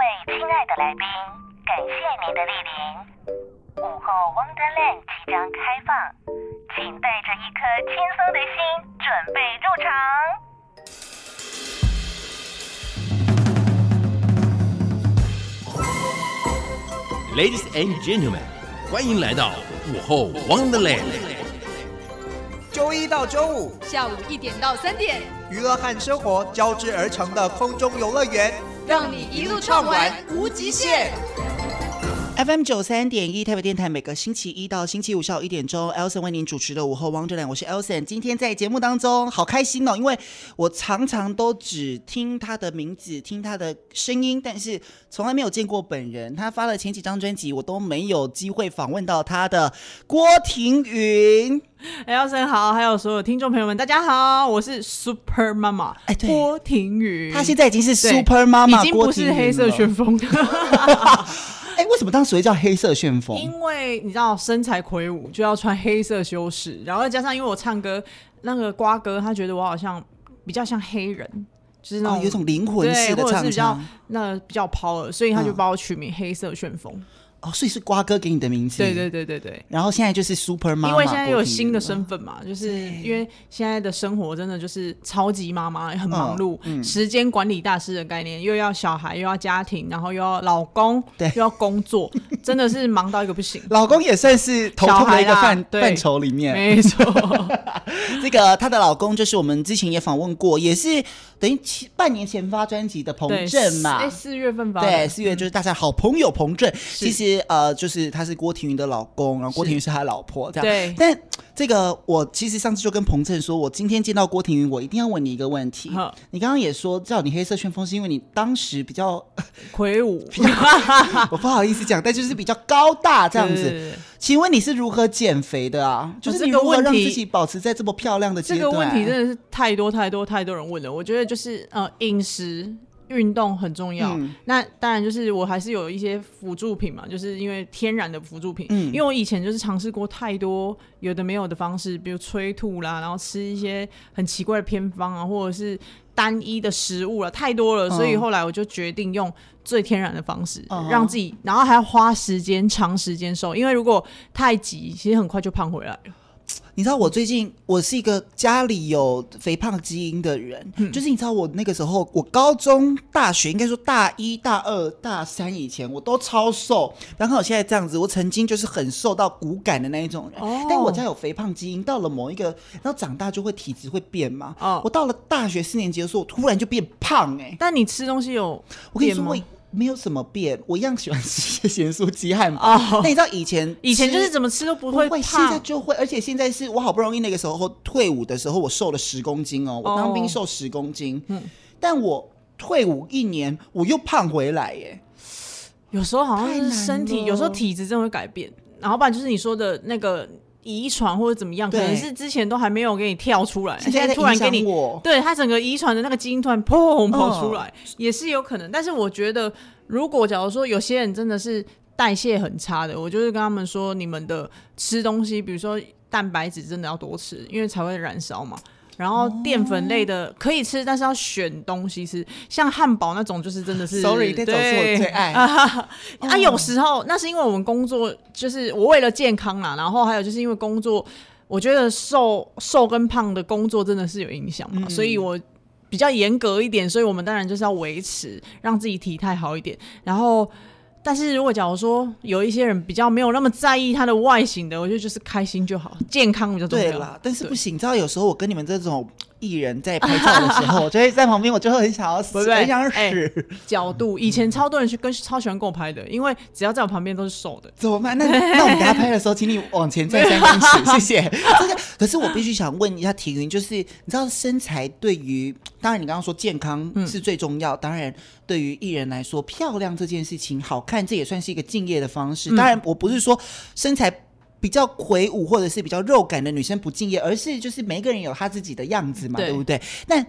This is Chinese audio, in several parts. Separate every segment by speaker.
Speaker 1: 位亲爱的来宾，感谢您的莅临。午后 Wonderland 即将开放，请带着一颗轻松的心准备入场。
Speaker 2: Ladies and gentlemen，欢迎来到午后 Wonderland。
Speaker 3: 周一到周五
Speaker 4: 下午一点到三点，
Speaker 3: 娱乐和生活交织而成的空中游乐园，
Speaker 4: 让你一路畅玩无极限。
Speaker 5: FM 九三点一台北电台，每个星期一到星期五下午一点钟，Elson 为您主持的午后 Wonderland，我是 Elson。今天在节目当中，好开心哦，因为我常常都只听他的名字，听他的声音，但是从来没有见过本人。他发了前几张专辑，我都没有机会访问到他的郭庭云。
Speaker 4: Elson 好，还有所有听众朋友们，大家好，我是 Super 妈妈，哎，对，郭婷云。
Speaker 5: 她现在已经是 Super 妈妈，
Speaker 4: 已经不是黑色旋风。
Speaker 5: 哎，为什么当时会叫黑色旋风？
Speaker 4: 因为你知道身材魁梧就要穿黑色修饰，然后再加上因为我唱歌，那个瓜哥他觉得我好像比较像黑人，就是那种、
Speaker 5: 哦、有种灵魂式的唱腔，或者是比较
Speaker 4: 那比较 power，所以他就把我取名黑色旋风。嗯
Speaker 5: 哦，所以是瓜哥给你的名字。
Speaker 4: 对对对对对。
Speaker 5: 然后现在就是 Super 妈妈，
Speaker 4: 因为现在有新的身份嘛，就是因为现在的生活真的就是超级妈妈，很忙碌，嗯嗯、时间管理大师的概念，又要小孩，又要家庭，然后又要老公，对，又要工作，真的是忙到一个不行。
Speaker 5: 老公也算是头痛的一个范范畴里面，
Speaker 4: 没错。
Speaker 5: 这个她的老公就是我们之前也访问过，也是等于半年前发专辑的彭震嘛，
Speaker 4: 哎，四月份发，
Speaker 5: 对，四月就是大家好朋友彭震，其实。呃，就是他是郭婷云的老公，然后郭婷云是他老婆，这样。对。但这个我其实上次就跟彭震说，我今天见到郭婷云，我一定要问你一个问题。好你刚刚也说叫你黑色旋风，是因为你当时比较
Speaker 4: 魁梧，
Speaker 5: 比较我不好意思讲，但就是比较高大这样子。请问你是如何减肥的啊？就是你如何让自己保持在这么漂亮的阶段？
Speaker 4: 这个问题真的是太多太多太多人问了。我觉得就是呃饮食。运动很重要，嗯、那当然就是我还是有一些辅助品嘛，就是因为天然的辅助品。嗯，因为我以前就是尝试过太多有的没有的方式，比如催吐啦，然后吃一些很奇怪的偏方啊，或者是单一的食物了，太多了，嗯、所以后来我就决定用最天然的方式，嗯、让自己，然后还要花时间长时间瘦，因为如果太急，其实很快就胖回来了。
Speaker 5: 你知道我最近我是一个家里有肥胖基因的人，嗯、就是你知道我那个时候，我高中、大学应该说大一、大二、大三以前我都超瘦，然后我现在这样子，我曾经就是很瘦到骨感的那一种人，哦、但我家有肥胖基因，到了某一个，然后长大就会体质会变嘛。哦、我到了大学四年级的时候，我突然就变胖哎、欸。
Speaker 4: 但你吃东西有，
Speaker 5: 我跟你说我。没有什么变，我一样喜欢吃些咸酥鸡汉堡。那你知道以前
Speaker 4: 以前就是怎么吃都不会胖，
Speaker 5: 现在就会，而且现在是我好不容易那个时候退伍的时候，我瘦了十公斤哦，我当兵瘦十公斤，嗯，但我退伍一年我又胖回来耶。
Speaker 4: 有时候好像是身体，有时候体质真的会改变，然后不然就是你说的那个遗传或者怎么样，可能是之前都还没有给你跳出来，现在突然给你，对他整个遗传的那个基因突然砰跑出来，也是有可能。但是我觉得，如果假如说有些人真的是代谢很差的，我就是跟他们说，你们的吃东西，比如说蛋白质真的要多吃，因为才会燃烧嘛。然后淀粉类的可以吃，但是要选东西吃，像汉堡那种就是真的是。
Speaker 5: Sorry，这种是我最爱。
Speaker 4: 啊，有时候那是因为我们工作，就是我为了健康啊，然后还有就是因为工作，我觉得瘦瘦跟胖的工作真的是有影响嘛，所以我比较严格一点，所以我们当然就是要维持，让自己体态好一点，然后。但是如果假如说有一些人比较没有那么在意他的外形的，我觉得就是开心就好，健康比较重要。
Speaker 5: 对啦，但是不行，你知道有时候我跟你们这种。艺人在拍照的时候，我 就会在旁边，我就会很想要死，很想死。
Speaker 4: 角度，以前超多人去跟超喜欢跟我拍的，因为只要在我旁边都是瘦的。
Speaker 5: 怎么办？那那我们给他拍的时候，请你往前站三公尺，谢谢。这个，可是我必须想问一下庭云，就是你知道身材对于，当然你刚刚说健康是最重要，当然对于艺人来说，漂亮这件事情，好看这也算是一个敬业的方式。当然，我不是说身材。比较魁梧或者是比较肉感的女生不敬业，而是就是每个人有他自己的样子嘛，对，对不对？但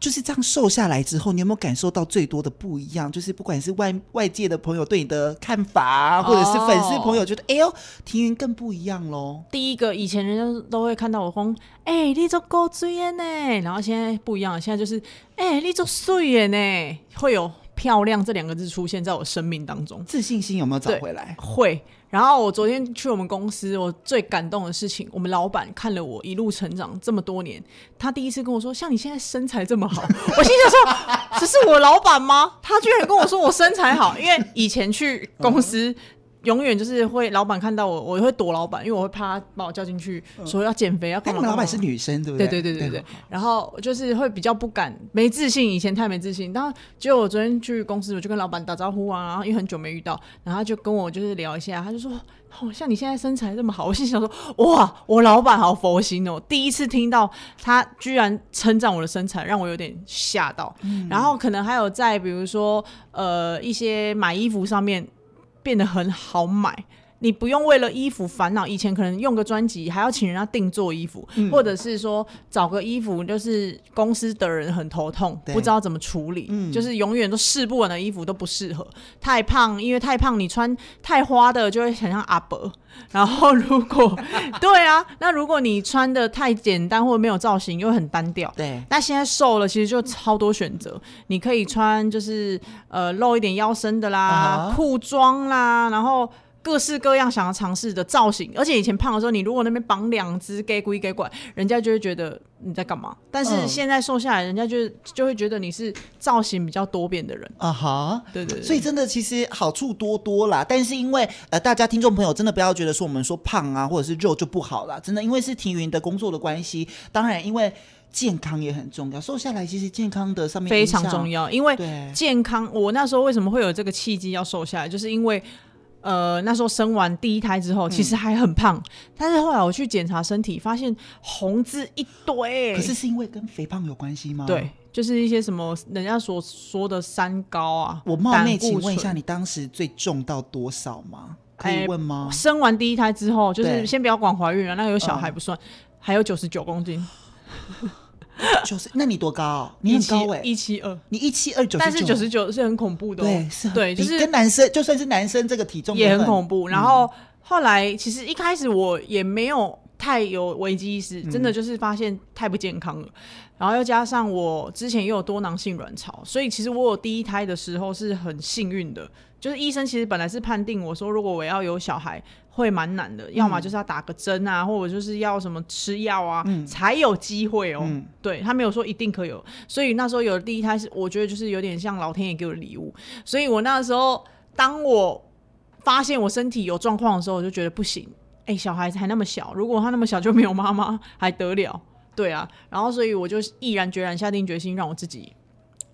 Speaker 5: 就是这样瘦下来之后，你有没有感受到最多的不一样？就是不管是外外界的朋友对你的看法啊，或者是粉丝朋友觉得，哦、哎呦，庭云更不一样喽。
Speaker 4: 第一个，以前人家都会看到我说，哎，你做够追耶呢，然后现在不一样，现在就是，哎，你做水耶呢，会有。漂亮这两个字出现在我生命当中。
Speaker 5: 自信心有没有找回来？
Speaker 4: 会。然后我昨天去我们公司，我最感动的事情，我们老板看了我一路成长这么多年，他第一次跟我说：“像你现在身材这么好。”我心想说：“这是我老板吗？”他居然跟我说我身材好，因为以前去公司。永远就是会，老板看到我，我会躲老板，因为我会怕他把我叫进去，说要减肥，要干嘛。
Speaker 5: 老板是女生，对不对？
Speaker 4: 对对对对对。然后就是会比较不敢，没自信，以前太没自信。然后结果我昨天去公司，我就跟老板打招呼啊，然后因为很久没遇到，然后他就跟我就是聊一下，他就说：“哦，像你现在身材这么好。”我心想说：“哇，我老板好佛心哦！”第一次听到他居然称赞我的身材，让我有点吓到。嗯。然后可能还有在比如说呃一些买衣服上面。变得很好买，你不用为了衣服烦恼。以前可能用个专辑还要请人家定做衣服，嗯、或者是说找个衣服，就是公司的人很头痛，不知道怎么处理，嗯、就是永远都试不完的衣服都不适合。太胖，因为太胖，你穿太花的就会很像阿伯。然后如果 对啊，那如果你穿的太简单或者没有造型，又很单调。对，那现在瘦了，其实就超多选择。你可以穿就是呃露一点腰身的啦，裤装、uh huh. 啦，然后各式各样想要尝试的造型。而且以前胖的时候，你如果那边绑两只给鬼给拐，人家就会觉得。你在干嘛？但是现在瘦下来，人家就就会觉得你是造型比较多变的人啊哈。Uh huh. 对，对对，
Speaker 5: 所以真的其实好处多多啦。但是因为呃，大家听众朋友真的不要觉得说我们说胖啊或者是肉就不好啦。真的因为是庭云的工作的关系，当然因为健康也很重要。瘦下来其实健康的上面
Speaker 4: 非常重要，因为健康。我那时候为什么会有这个契机要瘦下来，就是因为。呃，那时候生完第一胎之后，其实还很胖，嗯、但是后来我去检查身体，发现红字一堆。
Speaker 5: 可是是因为跟肥胖有关系吗？
Speaker 4: 对，就是一些什么人家所说的三高啊。
Speaker 5: 我冒昧请问一下，你当时最重到多少吗？可以问吗？
Speaker 4: 欸、生完第一胎之后，就是先不要管怀孕了，那个有小孩不算，嗯、还有九十九公斤。
Speaker 5: 就是，那你多高？你很高哎，
Speaker 4: 一七二，
Speaker 5: 你一七二九，
Speaker 4: 但是九十九是很恐怖的，
Speaker 5: 对，是，
Speaker 4: 对，就是
Speaker 5: 跟男生，就算是男生这个体重
Speaker 4: 也很恐怖。然后后来，其实一开始我也没有太有危机意识，真的就是发现太不健康了。然后又加上我之前又有多囊性卵巢，所以其实我有第一胎的时候是很幸运的，就是医生其实本来是判定我说，如果我要有小孩。会蛮难的，要么就是要打个针啊，嗯、或者就是要什么吃药啊，嗯、才有机会哦。嗯、对，他没有说一定可以有，所以那时候有了第一胎是，我觉得就是有点像老天爷给我的礼物。所以我那时候，当我发现我身体有状况的时候，我就觉得不行。哎、小孩子还那么小，如果他那么小就没有妈妈，还得了？对啊，然后所以我就毅然决然下定决心，让我自己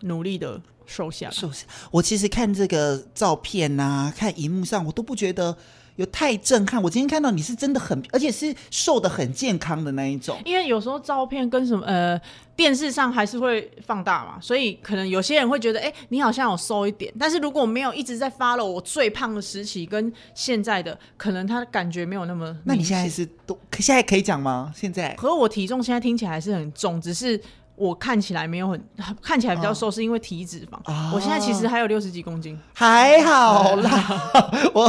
Speaker 4: 努力的瘦下。瘦下，
Speaker 5: 我其实看这个照片啊，看荧幕上，我都不觉得。有太震撼！我今天看到你是真的很，而且是瘦的很健康的那一种。
Speaker 4: 因为有时候照片跟什么呃电视上还是会放大嘛，所以可能有些人会觉得，哎、欸，你好像有瘦一点。但是如果没有一直在 follow 我最胖的时期跟现在的，可能他感觉没有那么。
Speaker 5: 那你现在是都现在可以讲吗？现在？
Speaker 4: 可是我体重现在听起来还是很重，只是。我看起来没有很，看起来比较瘦，是因为体脂肪。哦、我现在其实还有六十几公斤，
Speaker 5: 还好啦，我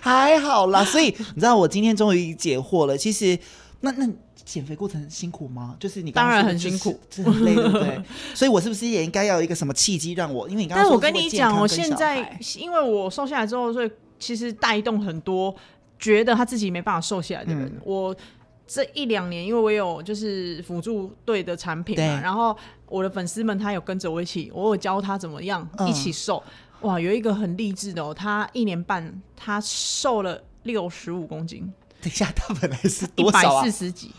Speaker 5: 还好啦。所以你知道，我今天终于解惑了。其实，那那减肥过程辛苦吗？就是你
Speaker 4: 当然很辛苦，
Speaker 5: 是很累，对不对？所以我是不是也应该要有一个什么契机让我？因为你刚刚
Speaker 4: 但我跟你讲，我现在因为我瘦下来之后，所以其实带动很多觉得他自己没办法瘦下来的人，嗯、我。这一两年，因为我有就是辅助队的产品嘛，然后我的粉丝们他有跟着我一起，我有教他怎么样一起瘦。嗯、哇，有一个很励志的哦，他一年半他瘦了六十五公斤。
Speaker 5: 等一下，他本来是多少啊？
Speaker 4: 一百四十几，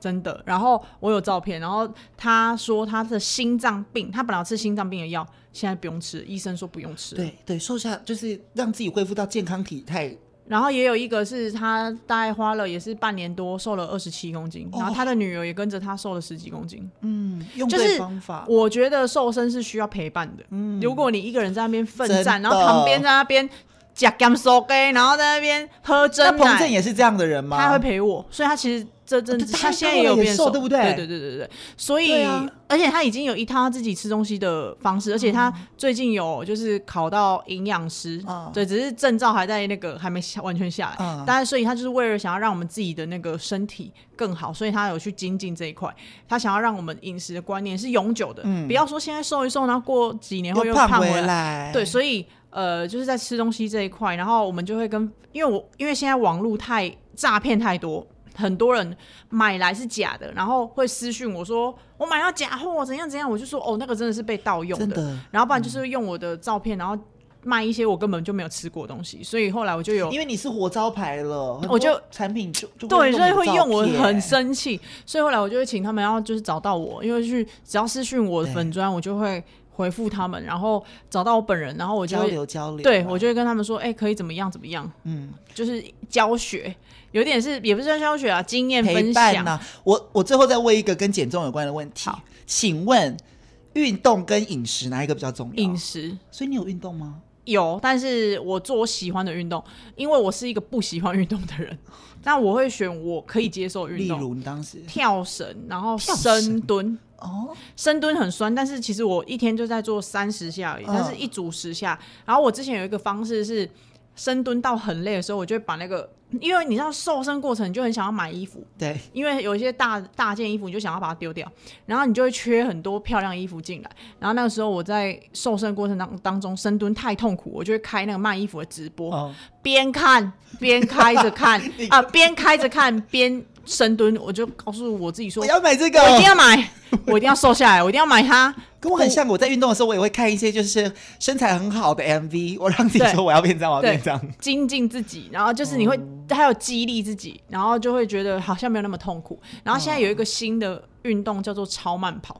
Speaker 4: 真的。然后我有照片，然后他说他的心脏病，他本来要吃心脏病的药，现在不用吃，医生说不用吃。
Speaker 5: 对对，瘦下就是让自己恢复到健康体态。
Speaker 4: 然后也有一个是他大概花了也是半年多瘦了二十七公斤，哦、然后他的女儿也跟着他瘦了十几公斤。
Speaker 5: 嗯，用对方法。
Speaker 4: 我觉得瘦身是需要陪伴的。嗯，如果你一个人在那边奋战，然后旁边在那边假甘收给，然后在那边喝真奶。
Speaker 5: 那彭正也是这样的人吗？
Speaker 4: 他会陪我，所以他其实。这阵子他现在也有变瘦，对不对？对对对对对。所以，而且他已经有一套他自己吃东西的方式，而且他最近有就是考到营养师，对，只是证照还在那个还没完全下来。但是，所以他就是为了想要让我们自己的那个身体更好，所以他有去精进这一块。他想要让我们饮食的观念是永久的，不要说现在瘦一瘦，然后过几年后又胖回来。对，所以呃，就是在吃东西这一块，然后我们就会跟，因为我因为现在网络太诈骗太多。很多人买来是假的，然后会私讯我说我买到假货，怎样怎样，我就说哦，那个真的是被盗用的，的然后不然就是用我的照片，然后卖一些我根本就没有吃过的东西，所以后来我就有，因
Speaker 5: 为你是活招牌了，
Speaker 4: 我就
Speaker 5: 产品就，就
Speaker 4: 对，所以会用我很生气，所以后来我就会请他们要就是找到我，因为去只要私讯我的粉砖，我就会回复他们，然后找到我本人，然后我就
Speaker 5: 交流交流，
Speaker 4: 对我就会跟他们说，哎、欸，可以怎么样怎么样，嗯，就是教学。有点是，也不是教学啊，经验分享啊。
Speaker 5: 我我最后再问一个跟减重有关的问题，请问运动跟饮食哪一个比较重要？
Speaker 4: 饮食。
Speaker 5: 所以你有运动吗？
Speaker 4: 有，但是我做我喜欢的运动，因为我是一个不喜欢运动的人。那我会选我可以接受运动，
Speaker 5: 例如你当时
Speaker 4: 跳绳，然后深蹲。哦，深蹲很酸，但是其实我一天就在做三十下而已，但是一组十下。然后我之前有一个方式是。深蹲到很累的时候，我就会把那个，因为你知道瘦身过程，你就很想要买衣服，
Speaker 5: 对，
Speaker 4: 因为有一些大大件衣服，你就想要把它丢掉，然后你就会缺很多漂亮衣服进来。然后那个时候我在瘦身过程当当中深蹲太痛苦，我就会开那个卖衣服的直播，边、哦、看边开着看 啊，边开着看边深蹲，我就告诉我自己说，
Speaker 5: 我要买这个，
Speaker 4: 我一定要买，我一定要瘦下来，我一定要买它。
Speaker 5: 跟我很像，我在运动的时候，我也会看一些就是身材很好的 MV，我让自己说我要变这样，我要变这样，精
Speaker 4: 进自己。然后就是你会还有激励自己，然后就会觉得好像没有那么痛苦。然后现在有一个新的运动叫做超慢跑，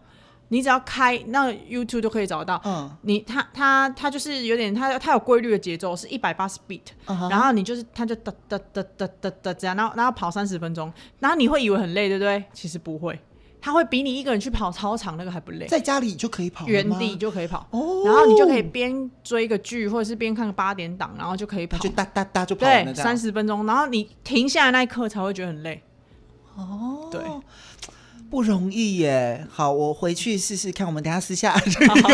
Speaker 4: 你只要开那 YouTube 就可以找得到。嗯，你它它它就是有点它它有规律的节奏，是一百八十 beat，然后你就是它就哒哒哒哒哒哒这样，然后然后跑三十分钟，然后你会以为很累，对不对？其实不会。他会比你一个人去跑操场那个还不累，
Speaker 5: 在家里就可以跑，
Speaker 4: 原地就可以跑，哦，然后你就可以边追个剧或者是边看个八点档，然后就可以跑，
Speaker 5: 就哒哒哒就跑了，
Speaker 4: 对，三十分钟，然后你停下来那一刻才会觉得很累，
Speaker 5: 哦，对。不容易耶，好，我回去试试看。我们等下私下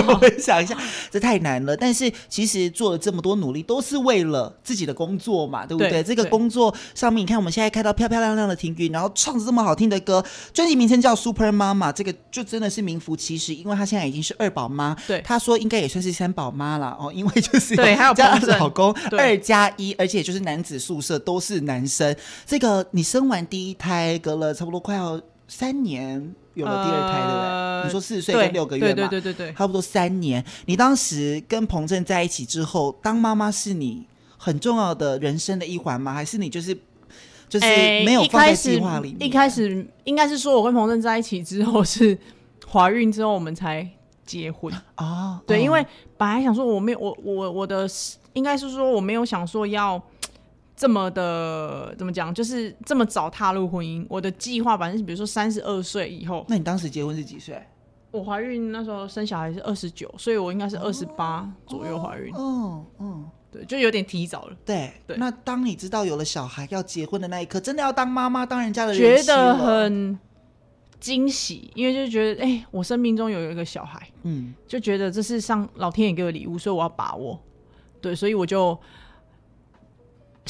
Speaker 5: 我 分享一下，这太难了。但是其实做了这么多努力，都是为了自己的工作嘛，对不对？对这个工作上面，你看我们现在看到漂漂亮亮的婷云，然后唱着这么好听的歌，专辑名称叫 Super Mama，这个就真的是名副其实，因为她现在已经是二宝妈。
Speaker 4: 对，
Speaker 5: 她说应该也算是三宝妈了哦，因为就是
Speaker 4: 对，还有
Speaker 5: 加老公二加一，而且就是男子宿舍都是男生。这个你生完第一胎，隔了差不多快要。三年有了第二胎，对不对？呃、你说四十岁跟六个月嘛，
Speaker 4: 对对对对对，
Speaker 5: 差不多三年。你当时跟彭正在一起之后，当妈妈是你很重要的人生的一环吗？还是你就是就是没有放在计划里面？
Speaker 4: 一开始应该是说，我跟彭正在一起之后是怀孕之后我们才结婚啊。哦、对，因为本来想说我没有我我我的应该是说我没有想说要。这么的怎么讲？就是这么早踏入婚姻。我的计划反正是，比如说三十二岁以后。
Speaker 5: 那你当时结婚是几岁？
Speaker 4: 我怀孕那时候生小孩是二十九，所以我应该是二十八左右怀孕。嗯嗯，对，就有点提早了。
Speaker 5: 对对。那当你知道有了小孩要结婚的那一刻，真的要当妈妈当人家的人，
Speaker 4: 觉得很惊喜，因为就觉得哎、欸，我生命中有一个小孩，嗯，就觉得这是上老天爷给我的礼物，所以我要把握。对，所以我就。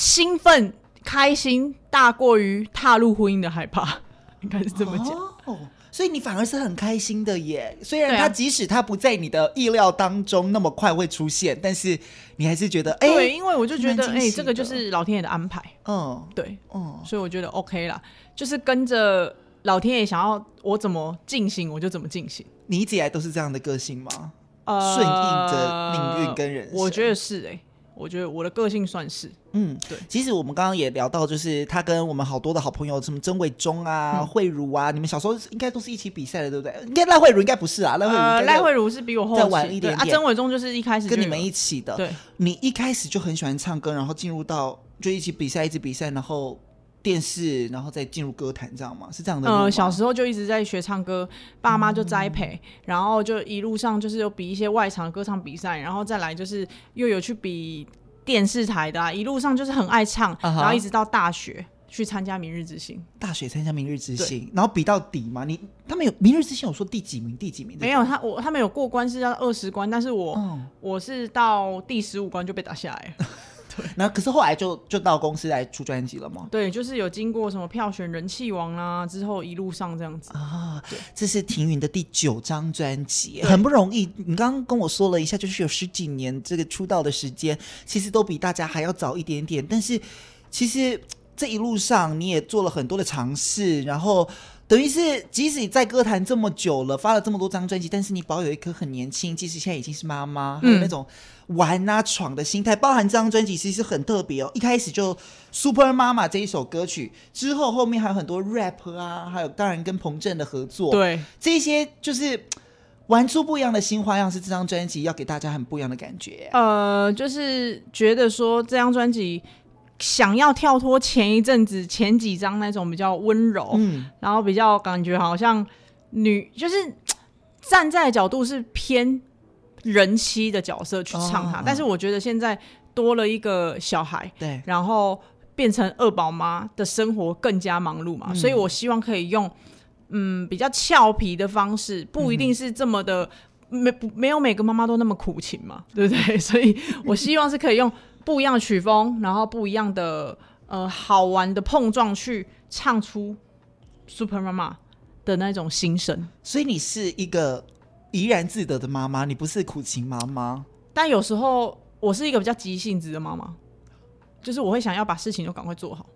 Speaker 4: 兴奋、开心大过于踏入婚姻的害怕，应该是这么讲。
Speaker 5: 哦，所以你反而是很开心的耶。虽然他即使他不在你的意料当中那么快会出现，但是你还是觉得，哎，
Speaker 4: 对，因为我就觉得，哎，这个就是老天爷的安排。嗯，对，
Speaker 5: 嗯，
Speaker 4: 所以我觉得 OK 啦，就是跟着老天爷想要我怎么进行，我就怎么进行。
Speaker 5: 你一直以来都是这样的个性吗？呃，顺应着命运跟人生，
Speaker 4: 我觉得是哎。我觉得我的个性算是，嗯，对。
Speaker 5: 其实我们刚刚也聊到，就是他跟我们好多的好朋友，什么曾伟忠啊、慧茹啊，你们小时候应该都是一起比赛的，对不对？应该赖慧茹应该不是啊，赖慧茹
Speaker 4: 赖慧茹是比我后
Speaker 5: 再晚一点点。啊，
Speaker 4: 曾伟忠就是一开始
Speaker 5: 跟你们一起的。
Speaker 4: 对，
Speaker 5: 你一开始就很喜欢唱歌，然后进入到就一起比赛，一直比赛，然后电视，然后再进入歌坛，这样吗？是这样的。嗯，
Speaker 4: 小时候就一直在学唱歌，爸妈就栽培，然后就一路上就是有比一些外场歌唱比赛，然后再来就是又有去比。电视台的、啊，一路上就是很爱唱，uh. 然后一直到大学去参加明日之星。
Speaker 5: 大学参加明日之星，然后比到底嘛？你他们有明日之星，有说第几名？第几名？
Speaker 4: 没有，他我他们有过关是要二十关，但是我、uh. 我是到第十五关就被打下来。对，
Speaker 5: 那可是后来就就到公司来出专辑了吗？
Speaker 4: 对，就是有经过什么票选人气王啊，之后一路上这样子
Speaker 5: 啊。这是庭云的第九张专辑，很不容易。你刚刚跟我说了一下，就是有十几年这个出道的时间，其实都比大家还要早一点点。但是其实这一路上你也做了很多的尝试，然后。等于是，即使你在歌坛这么久了，发了这么多张专辑，但是你保有一颗很年轻，即使现在已经是妈妈，还有那种玩啊闯的心态。包含这张专辑其实很特别哦，一开始就《Super 妈妈》这一首歌曲，之后后面还有很多 rap 啊，还有当然跟彭震的合作，
Speaker 4: 对，
Speaker 5: 这些就是玩出不一样的新花样，是这张专辑要给大家很不一样的感觉。
Speaker 4: 呃，就是觉得说这张专辑。想要跳脱前一阵子前几张那种比较温柔，嗯，然后比较感觉好像女，就是站在的角度是偏人妻的角色去唱它，哦、但是我觉得现在多了一个小孩，对，然后变成二宝妈的生活更加忙碌嘛，嗯、所以我希望可以用嗯比较俏皮的方式，不一定是这么的、嗯、没没有每个妈妈都那么苦情嘛，对不对？所以我希望是可以用。不一样的曲风，然后不一样的呃好玩的碰撞，去唱出 Super Mama 的那种心声。
Speaker 5: 所以你是一个怡然自得的妈妈，你不是苦情妈妈。
Speaker 4: 但有时候我是一个比较急性子的妈妈，就是我会想要把事情都赶快做好。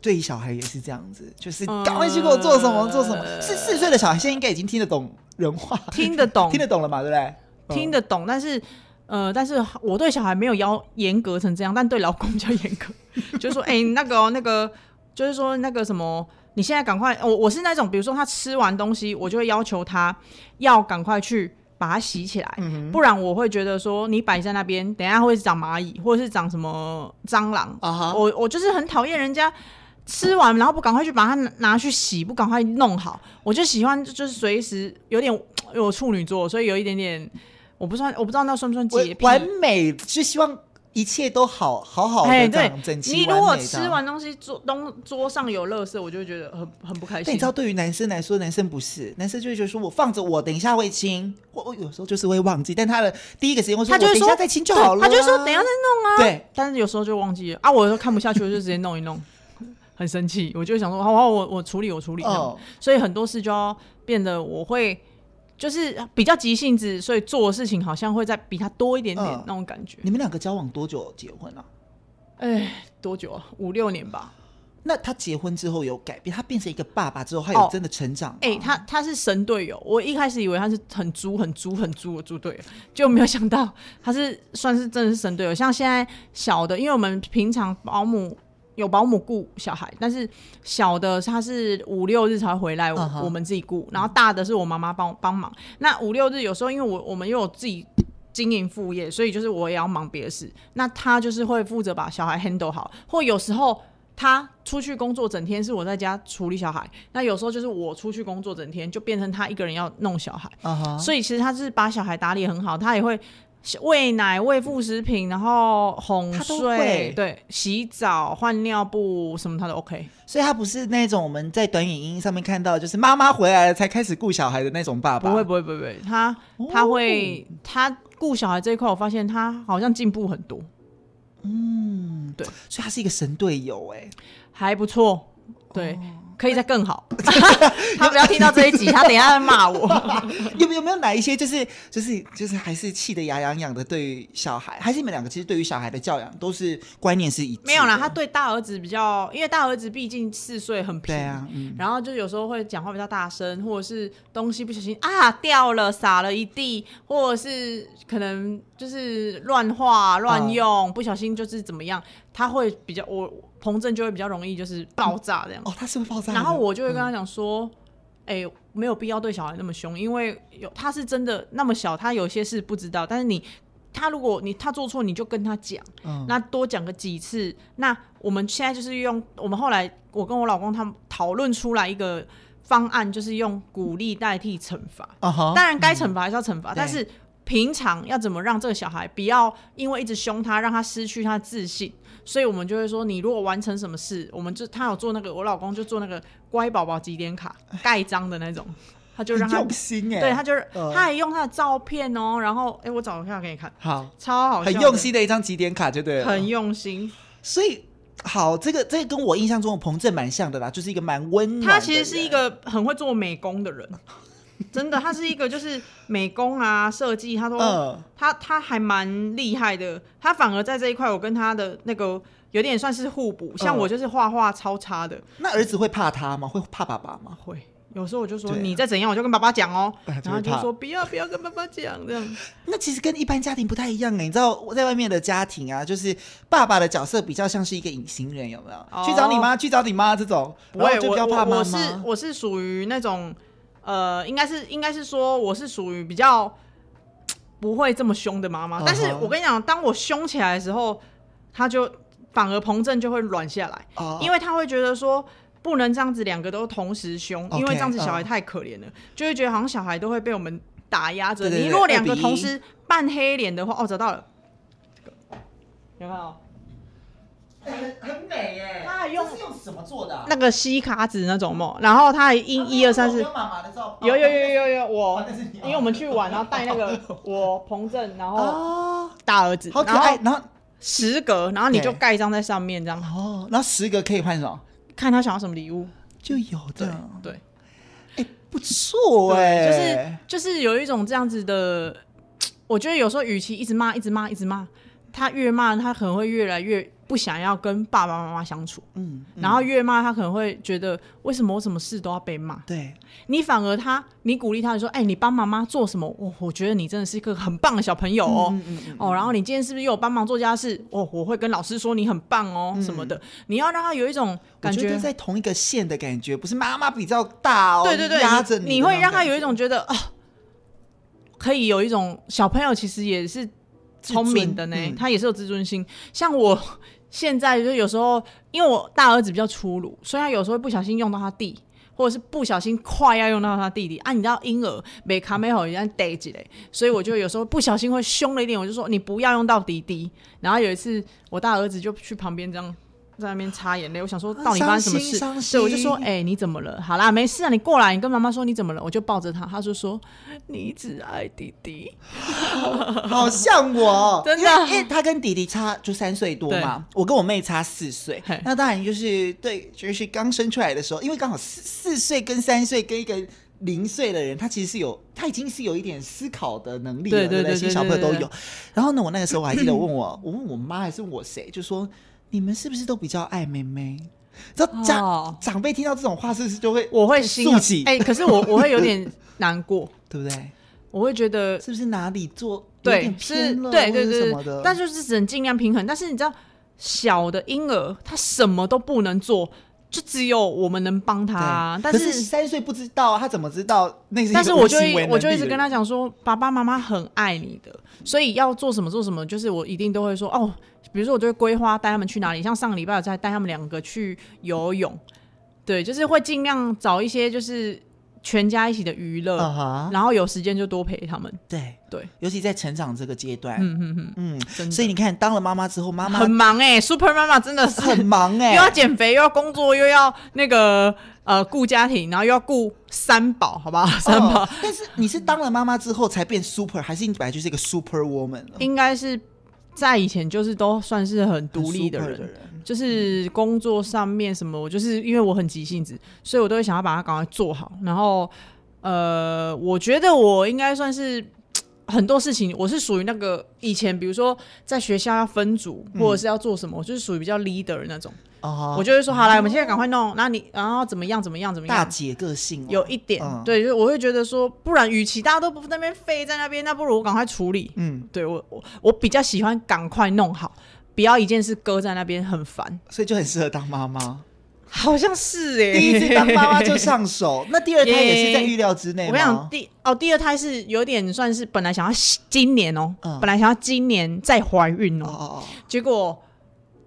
Speaker 5: 对于小孩也是这样子，就是赶快去给我做什么、呃、做什么。是四岁的小孩，现在应该已经听得懂人话，
Speaker 4: 听得懂，
Speaker 5: 听得懂了嘛？对不对？
Speaker 4: 听得懂，但是。呃，但是我对小孩没有要严格成这样，但对老公比较严格，就是说，哎、欸，那个、喔、那个，就是说那个什么，你现在赶快，我我是那种，比如说他吃完东西，我就会要求他要赶快去把它洗起来，嗯、不然我会觉得说你摆在那边，等一下会长蚂蚁或者是长什么蟑螂，uh huh. 我我就是很讨厌人家吃完然后不赶快去把它拿去洗，不赶快弄好，我就喜欢就是随时有点，因为我处女座，所以有一点点。我不算，我不知道那算不算洁癖。
Speaker 5: 完美，就希望一切都好好好的这样整齐。
Speaker 4: 你如果吃完东西桌东桌上有垃圾，我就会觉得很很不开心。
Speaker 5: 但你知道，对于男生来说，男生不是，男生就会觉得说我放着，我等一下会清。我我有时候就是会忘记，但他的第一个时间会说，他就说等一下再清就好了。
Speaker 4: 他就说等一下再弄啊。
Speaker 5: 对，
Speaker 4: 但是有时候就忘记了啊。我说看不下去，我就直接弄一弄，很生气。我就想说，好好，我我处理，我处理。哦，所以很多事就要变得我会。就是比较急性子，所以做的事情好像会再比他多一点点那种感觉。
Speaker 5: 你们两个交往多久结婚了？
Speaker 4: 哎，多久啊？五六年吧。
Speaker 5: 那他结婚之后有改变？他变成一个爸爸之后，他有真的成长？
Speaker 4: 哎，他他是神队友。我一开始以为他是很猪、很猪、很猪的猪队友，就没有想到他是算是真的是神队友。像现在小的，因为我们平常保姆。有保姆顾小孩，但是小的他是五六日才回来，我、uh huh. 我们自己顾，然后大的是我妈妈帮帮忙。那五六日有时候因为我我们又有自己经营副业，所以就是我也要忙别的事。那他就是会负责把小孩 handle 好，或有时候他出去工作整天，是我在家处理小孩。那有时候就是我出去工作整天，就变成他一个人要弄小孩。Uh huh. 所以其实他是把小孩打理很好，他也会。喂奶、喂副食品，然后哄睡，对，洗澡、换尿布什么他都 OK。
Speaker 5: 所以他不是那种我们在短影音上面看到，就是妈妈回来了才开始顾小孩的那种爸爸。
Speaker 4: 不会，不会，不会，不会，他他会，哦、他顾小孩这一块，我发现他好像进步很多。
Speaker 5: 嗯，对，所以他是一个神队友，哎，
Speaker 4: 还不错，对。哦可以再更好，他不要听到这一集，他等一下会骂我。
Speaker 5: 有没有没有哪一些就是就是就是还是气得牙痒痒的？对于小孩，还是你们两个其实对于小孩的教养都是观念是一致？
Speaker 4: 没有啦，他对大儿子比较，因为大儿子毕竟四岁很皮，
Speaker 5: 对啊，嗯、
Speaker 4: 然后就有时候会讲话比较大声，或者是东西不小心啊掉了洒了一地，或者是可能就是乱画乱用，哦、不小心就是怎么样，他会比较我。彭震就会比较容易就是爆炸这样、嗯、
Speaker 5: 哦，他是不是爆炸。
Speaker 4: 然后我就会跟他讲说，哎、没有必要对小孩那么凶，因为有他是真的那么小，他有些事不知道。但是你他如果你他做错，你就跟他讲，嗯、那多讲个几次。那我们现在就是用我们后来我跟我老公他们讨论出来一个方案，就是用鼓励代替惩罚。当然该惩罚还是要惩罚，嗯、但是平常要怎么让这个小孩不要因为一直凶他，让他失去他的自信。所以我们就会说，你如果完成什么事，我们就他有做那个，我老公就做那个乖宝宝几点卡盖章的那种，他就让他
Speaker 5: 用心哎、欸，
Speaker 4: 对他就是，呃、他还用他的照片哦，然后哎，我找一下给你看，
Speaker 5: 好，
Speaker 4: 超好，
Speaker 5: 很用心的一张几点卡，就对了，
Speaker 4: 很用心。
Speaker 5: 所以好，这个这个跟我印象中的彭正蛮像的啦，就是一个蛮温暖。
Speaker 4: 他其实是一个很会做美工的人。真的，他是一个就是美工啊，设计，他都、呃、他他还蛮厉害的。他反而在这一块，我跟他的那个有点算是互补。像我就是画画超差的。
Speaker 5: 那儿子会怕他吗？会怕爸爸吗？
Speaker 4: 会，有时候我就说你再怎样，我就跟爸爸讲哦、喔。
Speaker 5: 然
Speaker 4: 后就说不要不要跟爸爸讲这样。
Speaker 5: 那其实跟一般家庭不太一样哎、欸，你知道我在外面的家庭啊，就是爸爸的角色比较像是一个隐形人，有没有？哦、去找你妈，去找你妈这种。不会，就比较怕妈妈。
Speaker 4: 我是我是属于那种。呃，应该是应该是说，我是属于比较不会这么凶的妈妈。Uh. 但是我跟你讲，当我凶起来的时候，他就反而彭正就会软下来，uh huh. 因为他会觉得说不能这样子两个都同时凶，Okay. 因为这样子小孩太可怜了，uh. 就会觉得好像小孩都会被我们打压着。你如果两个同时扮黑脸的话，哦，找到了，有没有？
Speaker 5: 很很美耶！
Speaker 4: 他还用
Speaker 5: 是用什么做的？
Speaker 4: 那个吸卡纸那种嘛，然后他还印一二三四，有有有有有我，因为我们去玩，然后带那个我彭正，然后大儿子，
Speaker 5: 好可爱，然后
Speaker 4: 十格，然后你就盖章在上面这样。
Speaker 5: 哦，然后十格可以换什么？
Speaker 4: 看他想要什么礼物
Speaker 5: 就有的。
Speaker 4: 对，
Speaker 5: 哎，不错哎，
Speaker 4: 就是就是有一种这样子的，我觉得有时候与其一直骂一直骂一直骂，他越骂他可能会越来越。不想要跟爸爸妈妈相处，嗯，嗯，然后越骂他可能会觉得，为什么我什么事都要被骂？
Speaker 5: 对，
Speaker 4: 你反而他，你鼓励他，说，哎、欸，你帮妈妈做什么？我、哦、我觉得你真的是一个很棒的小朋友哦，嗯嗯嗯、哦，然后你今天是不是又有帮忙做家事？哦，我会跟老师说你很棒哦，嗯、什么的。你要让他有一种感觉，
Speaker 5: 觉在同一个线的感觉，不是妈妈比较大哦，
Speaker 4: 对对对，
Speaker 5: 压着你，
Speaker 4: 你会让他有一种觉得啊、哦，可以有一种小朋友其实也是聪明的呢，嗯、他也是有自尊心，像我。现在就有时候，因为我大儿子比较粗鲁，所以他有时候不小心用到他弟，或者是不小心快要用到他弟弟啊。你知道婴儿没卡没好，人家逮起来，所以我就有时候不小心会凶了一点，我就说你不要用到弟弟。然后有一次，我大儿子就去旁边这样。在那边擦眼泪，我想说到底发生什么事？所以我就说，哎、欸，你怎么了？好啦，没事啊，你过来，你跟妈妈说你怎么了？我就抱着他，他就说你只爱弟弟，
Speaker 5: 好像我，
Speaker 4: 真的，
Speaker 5: 因为他跟弟弟差就三岁多嘛，我跟我妹差四岁，那当然就是对，就是刚生出来的时候，因为刚好四四岁跟三岁跟一个零岁的人，他其实是有，他已经是有一点思考的能力了，对对对，新小朋友都有。然后呢，我那个时候我还记得 问我，我问我妈还是我谁，就说。你们是不是都比较爱妹妹？知道长、哦、长辈听到这种话，是不是就会
Speaker 4: 我会心起？哎、欸，可是我我会有点 难过，
Speaker 5: 对不对？
Speaker 4: 我会觉得
Speaker 5: 是不是哪里做
Speaker 4: 对是，对对对，但就是只能尽量平衡。但是你知道，小的婴儿他什么都不能做，就只有我们能帮他。啊但是
Speaker 5: 三岁不知道，他怎么知道那是？
Speaker 4: 但是我就我就一直跟他讲说，爸爸妈妈很爱你的，所以要做什么做什么，就是我一定都会说哦。比如说，我就会规划带他们去哪里，像上个礼拜我在带他们两个去游泳，对，就是会尽量找一些就是全家一起的娱乐，uh huh. 然后有时间就多陪他们。对对，
Speaker 5: 对尤其在成长这个阶段，
Speaker 4: 嗯嗯嗯嗯，
Speaker 5: 所以你看，当了妈妈之后，妈妈
Speaker 4: 很忙哎、欸、，Super 妈妈真的是
Speaker 5: 很忙哎、欸，
Speaker 4: 又要减肥，又要工作，又要那个呃顾家庭，然后又要顾三宝，好不好？三宝。
Speaker 5: Oh, 但是你是当了妈妈之后才变 Super，还是你本来就是一个 Super Woman？
Speaker 4: 应该是。在以前就是都算是很独立的人，的人就是工作上面什么，我就是因为我很急性子，所以我都会想要把它赶快做好。然后，呃，我觉得我应该算是 很多事情，我是属于那个以前，比如说在学校要分组或者是要做什么，嗯、我就是属于比较 leader 的那种。我就会说好来，我们现在赶快弄。那你然后怎么样？怎么样？怎么样？
Speaker 5: 大姐个性
Speaker 4: 有一点，对，就是我会觉得说，不然与其大家都不在那边废在那边，那不如我赶快处理。嗯，对我我我比较喜欢赶快弄好，不要一件事搁在那边很烦。
Speaker 5: 所以就很适合当妈妈，
Speaker 4: 好像是哎，
Speaker 5: 第一次当妈妈就上手。那第二胎也是在预料之内。
Speaker 4: 我跟你讲，第哦第二胎是有点算是本来想要今年哦，本来想要今年再怀孕哦，结果。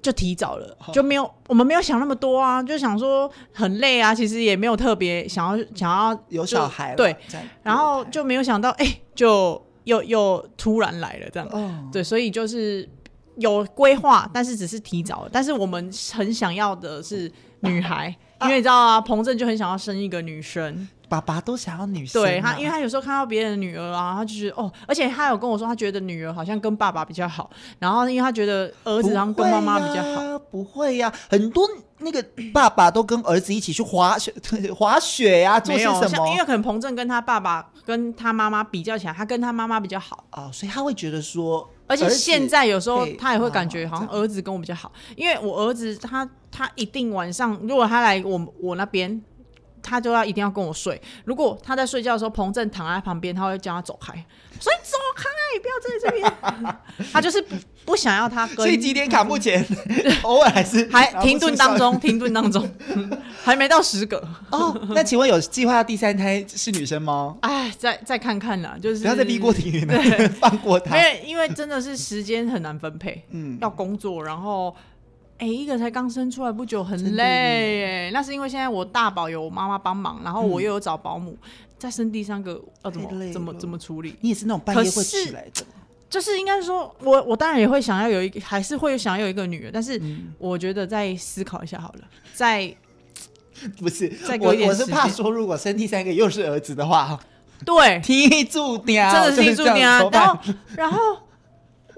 Speaker 4: 就提早了，就没有我们没有想那么多啊，就想说很累啊，其实也没有特别想要想要
Speaker 5: 有小孩，
Speaker 4: 对，然后就没有想到，哎，就又又突然来了这样。
Speaker 5: 哦，
Speaker 4: 对，所以就是有规划，但是只是提早了。但是我们很想要的是女孩，因为你知道啊，彭正就很想要生一个女生。
Speaker 5: 爸爸都想要女生、啊，
Speaker 4: 对他，因为他有时候看到别人的女儿啊，他就觉得哦，而且他有跟我说，他觉得女儿好像跟爸爸比较好，然后因为他觉得儿子好像跟妈妈比较好，
Speaker 5: 不会呀、啊，很多那个爸爸都跟儿子一起去滑雪，滑雪呀、啊，做些什么？
Speaker 4: 像因为可能彭正跟他爸爸跟他妈妈比较起来，他跟他妈妈比较好
Speaker 5: 哦，所以他会觉得说，
Speaker 4: 而且现在有时候他也会感觉好像儿子跟我比较好，因为我儿子他他一定晚上如果他来我我那边。他就要一定要跟我睡。如果他在睡觉的时候，彭正躺在旁边，他会叫他走开，所以走开，不要在这边。他就是不不想要他跟。
Speaker 5: 所以几点卡目前 偶尔还是
Speaker 4: 还停顿当中，停顿当中，还没到十个
Speaker 5: 哦。那请问有计划要第三胎是女生吗？
Speaker 4: 哎，再再看看啦，就是
Speaker 5: 不要再逼过庭云了，放过他。
Speaker 4: 因为因为真的是时间很难分配，嗯，要工作，然后。哎、欸，一个才刚生出来不久，很累哎。那是因为现在我大宝有妈妈帮忙，然后我又有找保姆，嗯、再生第三个要怎么怎么怎么处理？
Speaker 5: 你也是那种半夜会起来的？
Speaker 4: 就是应该说，我我当然也会想要有一个，还是会想要有一个女儿，但是我觉得再思考一下好了。再
Speaker 5: 不是，再我我是怕说，如果生第三个又是儿子的话，
Speaker 4: 对，
Speaker 5: 踢住掉，
Speaker 4: 真的是踢住掉。然后 然后。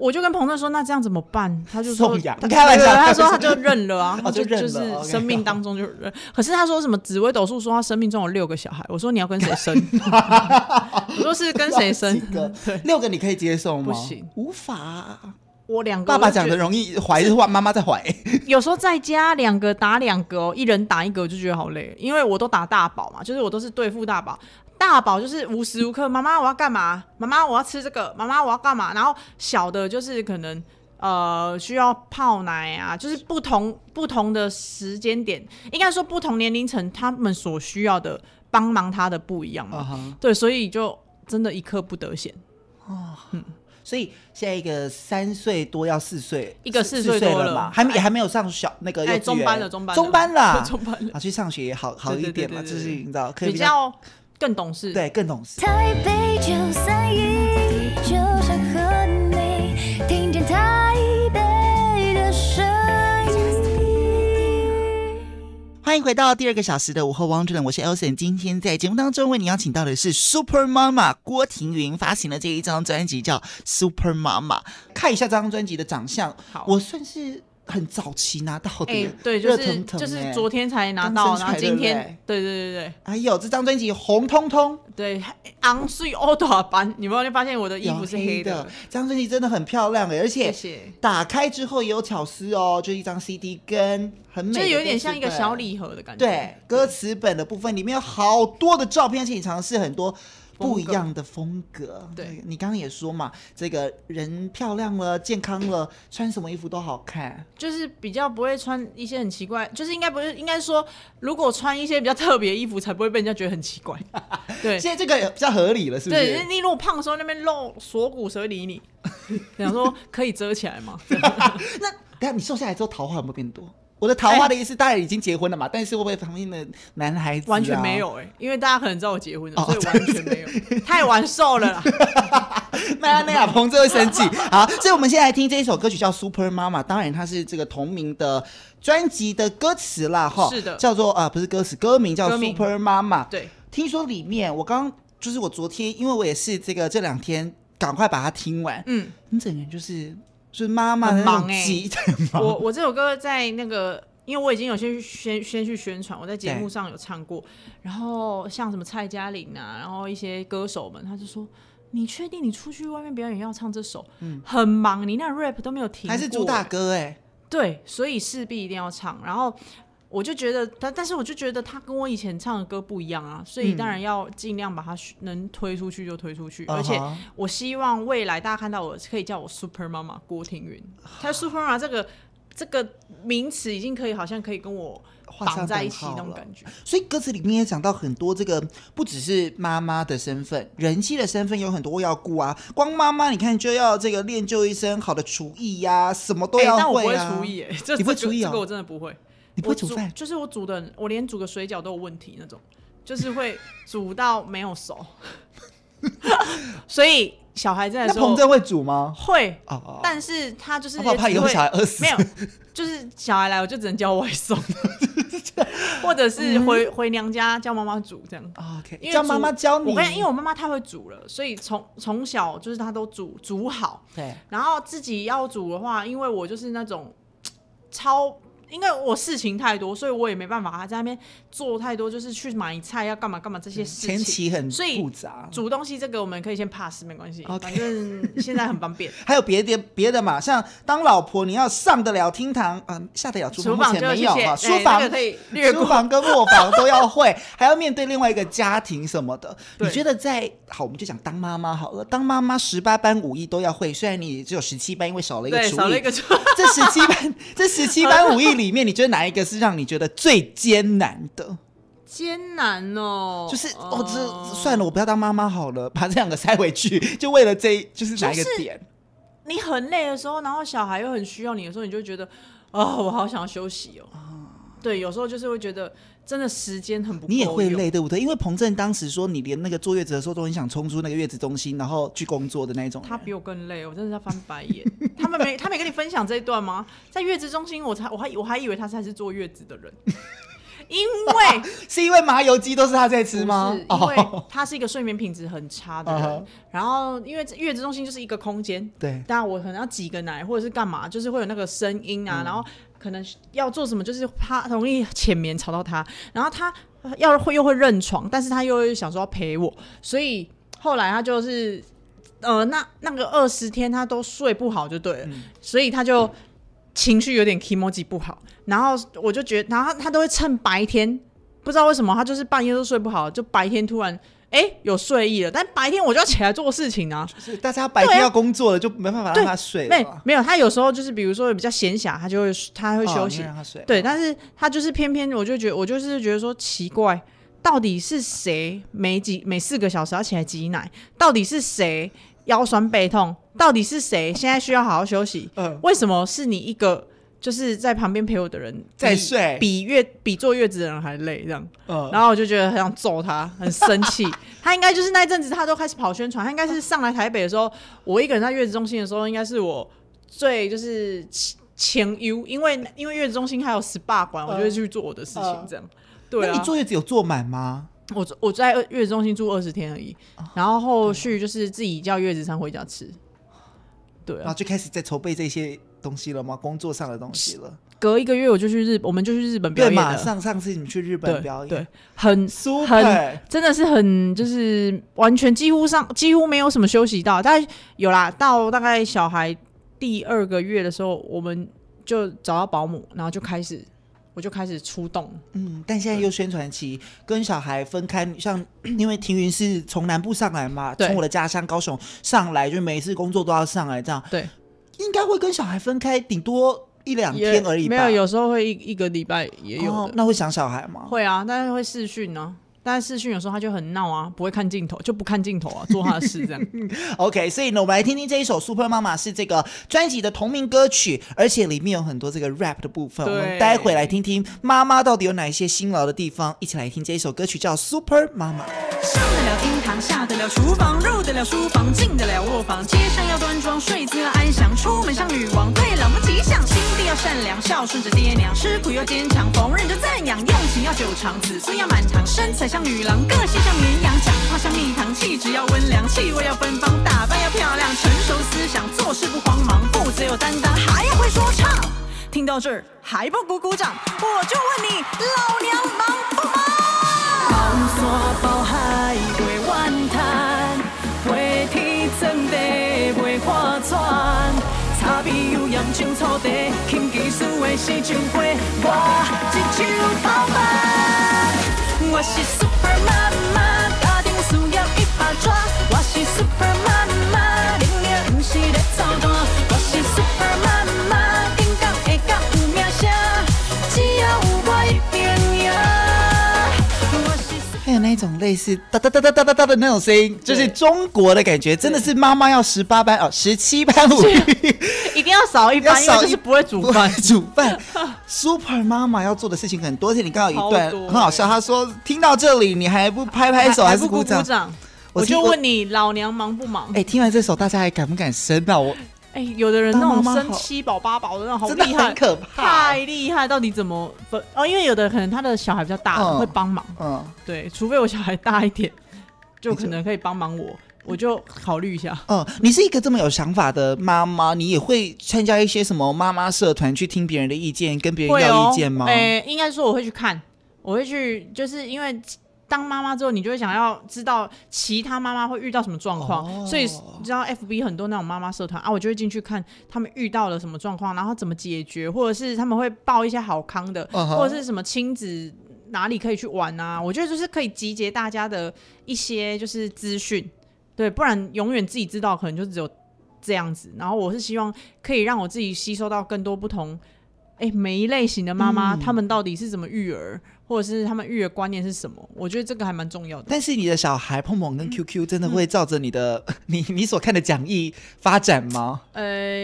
Speaker 4: 我就跟彭正说，那这样怎么办？他就说，
Speaker 5: 开玩笑，
Speaker 4: 他说他就认了啊，
Speaker 5: 他、就
Speaker 4: 就是生命当中就认。可是他说什么紫微斗数说他生命中有六个小孩，我说你要跟谁生？我说是跟谁生？
Speaker 5: 对，六个你可以接受吗？
Speaker 4: 不行，
Speaker 5: 无法。
Speaker 4: 我两个
Speaker 5: 爸爸讲的容易怀是话，妈妈在怀。
Speaker 4: 有时候在家两个打两个哦，一人打一个，我就觉得好累，因为我都打大宝嘛，就是我都是对付大宝。大宝就是无时无刻，妈妈我要干嘛？妈妈我要吃这个，妈妈我要干嘛？然后小的就是可能呃需要泡奶啊，就是不同不同的时间点，应该说不同年龄层他们所需要的帮忙他的不一样嘛。Uh huh. 对，所以就真的一刻不得闲。哦，嗯，
Speaker 5: 所以现在一个三岁多要四岁，
Speaker 4: 一个四岁多了嘛，
Speaker 5: 还没也还没有上小那个
Speaker 4: 中班了，中班
Speaker 5: 中班了，
Speaker 4: 中班了，
Speaker 5: 啊，去上学也好好一点嘛，就是你知道可以
Speaker 4: 比较。更懂事，
Speaker 5: 对，更懂事。
Speaker 6: 台北九三一，就想和你听见台北的声音。
Speaker 5: 欢迎回到第二个小时的午后汪志伦，我是 Elson。今天在节目当中为你邀请到的是 Super Mama 郭婷云发行的这一张专辑叫 Super Mama。看一下这张专辑的长相，好，我算是。很早期拿到的，
Speaker 4: 哎，对，就是就是昨天才拿到，然后今天，对对对对，
Speaker 5: 哎呦，这张专辑红彤彤，
Speaker 4: 对，昂睡欧朵版，你们有没有发现我的衣服是黑的？
Speaker 5: 这张专辑真的很漂亮哎，而且打开之后也有巧思哦，就一张 CD 跟很美，
Speaker 4: 就有点像一个小礼盒的感觉。
Speaker 5: 对，歌词本的部分里面有好多的照片，而且你尝试很多。不一样的风格，对，你刚刚也说嘛，这个人漂亮了，健康了，穿什么衣服都好看，
Speaker 4: 就是比较不会穿一些很奇怪，就是应该不是应该说，如果穿一些比较特别的衣服，才不会被人家觉得很奇怪。对，
Speaker 5: 现在这个比较合理了，是不是？
Speaker 4: 对，你如果胖的时候那边露锁骨，谁会理你？想说可以遮起来吗？
Speaker 5: 那等下你瘦下来之后，桃花有没有变多？我的桃花的意思，大家已经结婚了嘛？但是会不会旁边的男孩子
Speaker 4: 完全没有哎？因为大家可能知道我结婚了，所以完全没有，太晚瘦了啦。
Speaker 5: 那那亚鹏就会生气。好，所以我们现在来听这一首歌曲，叫《Super Mama》，当然它是这个同名的专辑的歌词啦，哈，
Speaker 4: 是的，
Speaker 5: 叫做啊，不是歌词，歌名叫《Super Mama》。
Speaker 4: 对，
Speaker 5: 听说里面我刚就是我昨天，因为我也是这个这两天赶快把它听完，嗯，你整个人就是。就是妈妈很忙哎，
Speaker 4: 我我这首歌在那个，因为我已经有先先先去宣传，我在节目上有唱过，然后像什么蔡佳玲啊，然后一些歌手们，他就说，你确定你出去外面表演要唱这首？嗯，很忙，你那 rap 都没有停过，
Speaker 5: 还是主打歌哎，
Speaker 4: 对，所以势必一定要唱，然后。我就觉得，但但是我就觉得他跟我以前唱的歌不一样啊，所以当然要尽量把它能推出去就推出去，嗯、而且我希望未来大家看到我可以叫我 Super Mama 郭庭云，他 Super Mama 这个这个名词已经可以好像可以跟我绑在一起那种感觉。
Speaker 5: 所以歌词里面也讲到很多这个不只是妈妈的身份，人妻的身份有很多要顾啊。光妈妈你看就要这个练就一身好的厨艺呀、啊，什么都要会啊。欸、但我不会厨艺哎，这你会厨艺啊？这个我真的不会。你不会煮饭？
Speaker 4: 就是我煮的，我连煮个水饺都有问题那种，就是会煮到没有熟。所以小孩在的时候，
Speaker 5: 那彭正会煮吗？
Speaker 4: 会
Speaker 5: 哦哦，
Speaker 4: 但是他就是
Speaker 5: 我怕以后小孩饿死。
Speaker 4: 没有，就是小孩来我就只能叫外送，或者是回回娘家叫妈妈煮这样。
Speaker 5: OK，
Speaker 4: 因为
Speaker 5: 叫妈妈教你。
Speaker 4: 我跟你，因为我妈妈太会煮了，所以从从小就是她都煮煮好。
Speaker 5: 对，
Speaker 4: 然后自己要煮的话，因为我就是那种超。因为我事情太多，所以我也没办法还在那边做太多，就是去买菜要干嘛干嘛这些事情，
Speaker 5: 前期很
Speaker 4: 复杂。煮东西这个我们可以先 pass，没关系，Okay. 反正现在很方便。
Speaker 5: 还有别的别的嘛，像当老婆你要上得了厅堂，嗯、呃，下得了厨房，目前没有哈，书房、可以略过，书房跟卧房 都要会，还要面对另外一个家庭什么的。你觉得在好，我们就讲当妈妈好了，当妈妈十八般武艺都要会，虽然你只有十七般，因为少了一个厨艺，
Speaker 4: 少了一个厨，
Speaker 5: 这十七般这十七般武艺里。里面你觉得哪一个是让你觉得最艰难的？
Speaker 4: 艰难哦，
Speaker 5: 就是哦，这算了，我不要当妈妈好了，把这两个塞回去，就为了这，就是哪一个点？
Speaker 4: 你很累的时候，然后小孩又很需要你的时候，你就觉得啊、哦，我好想要休息哦。对，有时候就是会觉得。真的时间很不够，
Speaker 5: 你也会累，对不对？因为彭正当时说，你连那个坐月子的时候都很想冲出那个月子中心，然后去工作的那种。
Speaker 4: 他比我更累，我真的在翻白眼。他们没，他没跟你分享这一段吗？在月子中心，我才，我还，我还以为他才是坐月子的人，因为
Speaker 5: 是因为麻油鸡都是他在吃吗？
Speaker 4: 是，因为他是一个睡眠品质很差的人。Oh. 然后，因为月子中心就是一个空间，对，当然我可能要挤个奶或者是干嘛，就是会有那个声音啊，嗯、然后。可能要做什么，就是怕容易浅眠吵到他，然后他要会又会认床，但是他又会想说要陪我，所以后来他就是呃，那那个二十天他都睡不好就对了，嗯、所以他就情绪有点 kimoji 不好，然后我就觉得，然后他都会趁白天，不知道为什么他就是半夜都睡不好，就白天突然。哎、欸，有睡意了，但白天我就要起来做事情啊。
Speaker 5: 就是大家白天要工作了，就没办法让他睡了。
Speaker 4: 没没有，他有时候就是比如说比较闲暇，他就会他会休息。
Speaker 5: 哦、
Speaker 4: 对，但是他就是偏偏我就觉得我就是觉得说奇怪，到底是谁每几每四个小时要起来挤奶？到底是谁腰酸背痛？到底是谁现在需要好好休息？嗯，为什么是你一个？就是在旁边陪我的人
Speaker 5: 在睡，
Speaker 4: 比月比坐月子的人还累，这样。嗯，然后我就觉得很想揍他，很生气。他应该就是那一阵子，他都开始跑宣传。他应该是上来台北的时候，我一个人在月子中心的时候，应该是我最就是前优，因为因为月子中心还有 SPA 馆，我就会去做我的事情，这样。对啊。
Speaker 5: 那你坐月子有坐满吗？
Speaker 4: 我我在月子中心住二十天而已，然后后续就是自己叫月子餐回家吃。对，
Speaker 5: 然后就开始在筹备这些。东西了吗？工作上的东西了。
Speaker 4: 隔一个月我就去日，我们就去日本表演。
Speaker 5: 对，马上上次你去日本表演，
Speaker 4: 对，对很
Speaker 5: super，
Speaker 4: 很真的是很就是完全几乎上几乎没有什么休息到，但有啦，到大概小孩第二个月的时候，我们就找到保姆，然后就开始我就开始出动。
Speaker 5: 嗯，但现在又宣传期，跟小孩分开，像 因为庭云是从南部上来嘛，从我的家乡高雄上来，就每一次工作都要上来这样。
Speaker 4: 对。
Speaker 5: 应该会跟小孩分开，顶多一两天而已吧。
Speaker 4: 没有，有时候会一一个礼拜也有、哦。
Speaker 5: 那会想小孩吗？
Speaker 4: 会啊，但是会视讯呢。但是视讯有时候他就很闹啊，不会看镜头，就不看镜头啊，做他的事这样。
Speaker 5: OK，所以呢，我们来听听这一首《Super 妈妈》是这个专辑的同名歌曲，而且里面有很多这个 rap 的部分。我们待会来听听妈妈到底有哪一些辛劳的地方，一起来听这一首歌曲叫《Super 妈妈》。
Speaker 7: 上得了厅堂，下得了厨房，入得了书房，进得了卧房，街上要端庄，睡姿要安详，出门像女王，对老母吉祥，心地善良，孝顺着爹娘，吃苦又坚强，逢人就赞扬，用情要久长，子孙要满堂，身材。像女郎，个性像绵羊，讲话像蜜糖，气质要温良，气味要芬芳，打扮要漂亮，成熟思想，做事不慌忙，负责有担当，还要会说唱。听到这儿还不鼓鼓掌？我就问你，老娘忙不忙？包山包海过万滩，飞天钻地袂划船，比有阳青草地，轻技术的是上花，我一手包办，我是
Speaker 5: Superman。种类似哒哒哒哒哒哒哒的那种声音，就是中国的感觉，真的是妈妈要十八般哦，十七般武艺，
Speaker 4: 一定要少一般，因为就是不会煮饭。
Speaker 5: 煮饭，Super 妈妈要做的事情很多，而且你刚好一段很好笑，她说听到这里你还不拍拍手还是鼓掌？
Speaker 4: 我就问你，老娘忙不忙？
Speaker 5: 哎，听完这首，大家还敢不敢生啊？我
Speaker 4: 哎，有的人那种生七宝八宝的那种好厉害，
Speaker 5: 可怕，
Speaker 4: 太厉害！到底怎么分？哦，因为有的可能他的小孩比较大，会帮忙。嗯，对，除非我小孩大一点，就可能可以帮忙我。我就考虑一下。
Speaker 5: 嗯，你是一个这么有想法的妈妈，你也会参加一些什么妈妈社团，去听别人的意见，跟别人要意见吗？
Speaker 4: 哎、哦欸，应该说我会去看，我会去，就是因为当妈妈之后，你就会想要知道其他妈妈会遇到什么状况，哦、所以你知道 FB 很多那种妈妈社团啊，我就会进去看他们遇到了什么状况，然后怎么解决，或者是他们会报一些好康的，哦、或者是什么亲子哪里可以去玩啊？我觉得就是可以集结大家的一些就是资讯。对，不然永远自己知道，可能就只有这样子。然后我是希望可以让我自己吸收到更多不同，哎，每一类型的妈妈，他、嗯、们到底是怎么育儿，或者是他们育儿观念是什么？我觉得这个还蛮重要的。
Speaker 5: 但是你的小孩碰碰跟 QQ 真的会照着你的、嗯、你你所看的讲义发展吗？
Speaker 4: 呃，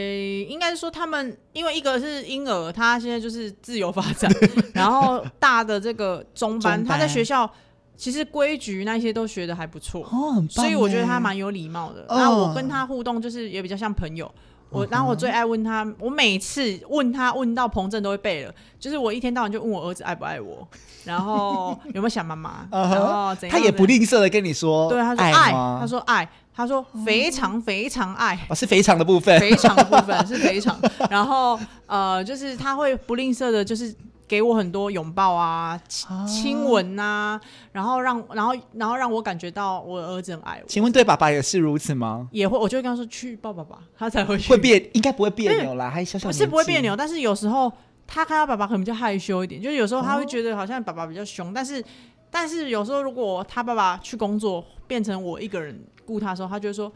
Speaker 4: 应该是说他们，因为一个是婴儿，他现在就是自由发展，然后大的这个中班，中班他在学校。其实规矩那些都学的还不错，哦，很棒，所以我觉得他蛮有礼貌的。然后我跟他互动就是也比较像朋友。我然后我最爱问他，我每次问他问到彭正都会背了。就是我一天到晚就问我儿子爱不爱我，然后有没有想妈妈，然后怎样？
Speaker 5: 他也不吝啬的跟你说，
Speaker 4: 对，他说爱，他说爱，他说非常非常爱，
Speaker 5: 是非常的部分，
Speaker 4: 非常的部分是非常。然后呃，就是他会不吝啬的，就是。给我很多拥抱啊，亲吻呐，啊、然后让，然后，然后让我感觉到我的儿子很爱我。
Speaker 5: 请问对爸爸也是如此吗？
Speaker 4: 也会，我就会跟他说去抱爸爸，他才会去。
Speaker 5: 会别，应该不会别扭啦，还小小。
Speaker 4: 不是不会别扭，但是有时候他看到爸爸可能比较害羞一点，就是有时候他会觉得好像爸爸比较凶，哦、但是，但是有时候如果他爸爸去工作，变成我一个人顾他的时候，他就会说。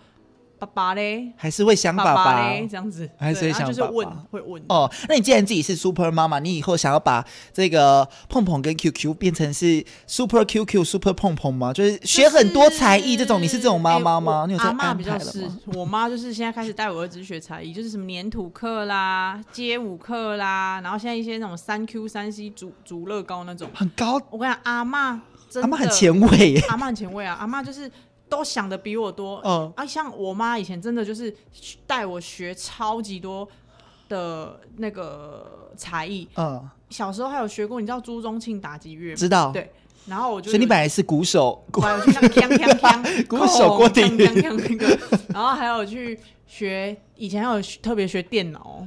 Speaker 4: 爸爸嘞，还
Speaker 5: 是会想爸爸
Speaker 4: 嘞，这样子，
Speaker 5: 还是会想爸爸。
Speaker 4: 就是问，会问。
Speaker 5: 哦，那你既然自己是 Super 妈妈，你以后想要把这个碰碰跟 QQ 变成是 Super QQ、Super 碰碰吗？就是学很多才艺这种，你是这种妈妈吗？你有在安排了吗？
Speaker 4: 阿妈比较是，我妈就是现在开始带我儿子学才艺，就是什么粘土课啦、街舞课啦，然后现在一些那种三 Q 三 C 组组乐高那种，很高。我跟你讲，阿妈真，
Speaker 5: 阿妈很前卫，
Speaker 4: 阿妈很前卫啊，阿妈就是。都想的比我多，嗯。啊，像我妈以前真的就是带我学超级多的那个才艺，嗯，小时候还有学过，你知道朱宗庆打击乐吗？
Speaker 5: 知道，
Speaker 4: 对，然后我就，
Speaker 5: 所以你本来是鼓手，
Speaker 4: 我还有去那个锵锵锵，
Speaker 5: 鼓手。郭婷婷
Speaker 4: 那个，然后还有去学，以前还有特别学电脑，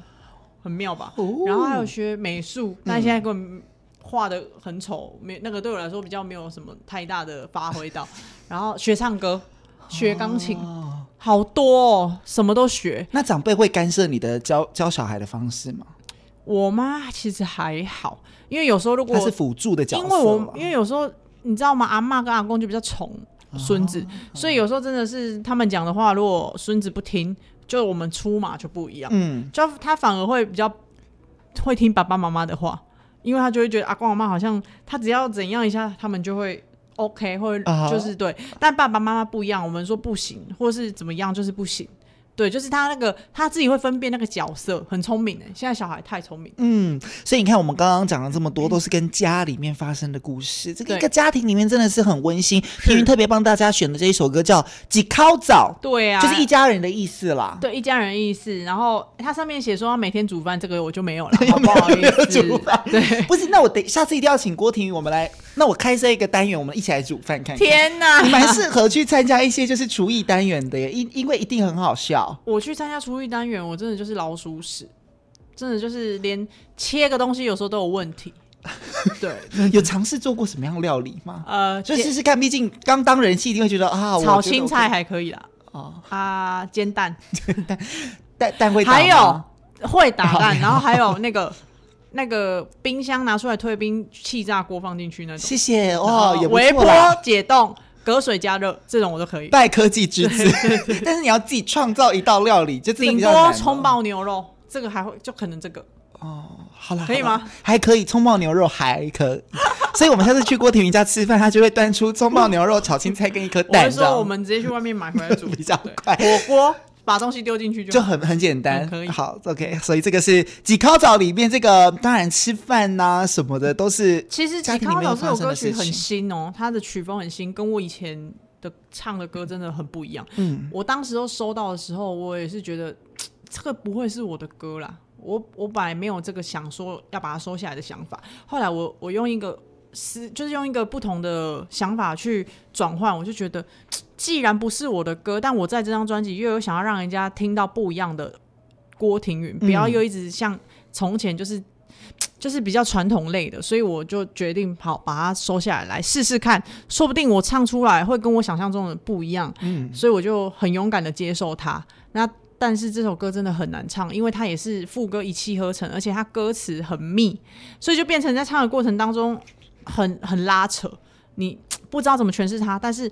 Speaker 4: 很妙吧？哦、然后还有学美术，但现在根本。画的很丑，没那个对我来说比较没有什么太大的发挥到。然后学唱歌，学钢琴，哦、好多哦，什么都学。
Speaker 5: 那长辈会干涉你的教教小孩的方式吗？
Speaker 4: 我妈其实还好，因为有时候如果
Speaker 5: 是辅助的角色，
Speaker 4: 因为我因为有时候你知道吗？阿妈跟阿公就比较宠孙子，哦、所以有时候真的是他们讲的话，如果孙子不听，就我们出马就不一样。嗯，就他反而会比较会听爸爸妈妈的话。因为他就会觉得阿公阿妈好像他只要怎样一下，他们就会 OK，或者就是对。Uh. 但爸爸妈妈不一样，我们说不行，或是怎么样，就是不行。对，就是他那个他自己会分辨那个角色，很聪明的。现在小孩太聪明。
Speaker 5: 嗯，所以你看，我们刚刚讲了这么多，都是跟家里面发生的故事。嗯、这个一个家庭里面真的是很温馨。天云特别帮大家选的这一首歌叫《几靠早》，
Speaker 4: 对啊，
Speaker 5: 就是一家人的意思啦。
Speaker 4: 对，一家人的意思。然后它上面写说他每天煮饭，这个我就没有了，好不好意思？煮饭。对，
Speaker 5: 不是，那我等下次一定要请郭婷云，我们来。那我开设一个单元，我们一起来煮饭看看。
Speaker 4: 天哪，
Speaker 5: 你蛮适合去参加一些就是厨艺单元的耶，因因为一定很好笑。
Speaker 4: 我去参加厨艺单元，我真的就是老鼠屎，真的就是连切个东西有时候都有问题。对，
Speaker 5: 有尝试做过什么样料理吗？呃，就试试看，毕竟刚当人气，一定会觉得啊，
Speaker 4: 炒青菜还可以啦。哦，啊，煎蛋，
Speaker 5: 蛋蛋蛋会打
Speaker 4: 还有会打蛋，然后还有那个。那个冰箱拿出来退冰，气炸锅放进去那种。谢
Speaker 5: 谢哇，
Speaker 4: 微波解冻、隔水加热这种我都可以。
Speaker 5: 拜科技之赐，但是你要自己创造一道料理，就顶多
Speaker 4: 葱爆牛肉，这个还会就可能这个
Speaker 5: 哦。好了，
Speaker 4: 可以吗？
Speaker 5: 还可以，葱爆牛肉还可以。所以我们下次去郭婷云家吃饭，他就会端出葱爆牛肉、炒青菜跟一颗蛋。
Speaker 4: 我说我们直接去外面买回来煮
Speaker 5: 比较快。
Speaker 4: 火锅。把东西丢进去就
Speaker 5: 就很很简单，嗯、可以好 OK。所以这个是几烤早里面这个，当然吃饭呐、啊、什么的都是。
Speaker 4: 其实几烤早这首歌曲很新哦，它的曲风很新，跟我以前的唱的歌真的很不一样。
Speaker 5: 嗯，
Speaker 4: 我当时都收到的时候，我也是觉得这个不会是我的歌啦。我我本来没有这个想说要把它收下来的想法。后来我我用一个是就是用一个不同的想法去转换，我就觉得既然不是我的歌，但我在这张专辑又有想要让人家听到不一样的郭婷云，不要又一直像从前就是。就是比较传统类的，所以我就决定好把它收下来，来试试看，说不定我唱出来会跟我想象中的不一样。嗯，所以我就很勇敢的接受它。那但是这首歌真的很难唱，因为它也是副歌一气呵成，而且它歌词很密，所以就变成在唱的过程当中很很拉扯，你不知道怎么诠释他，但是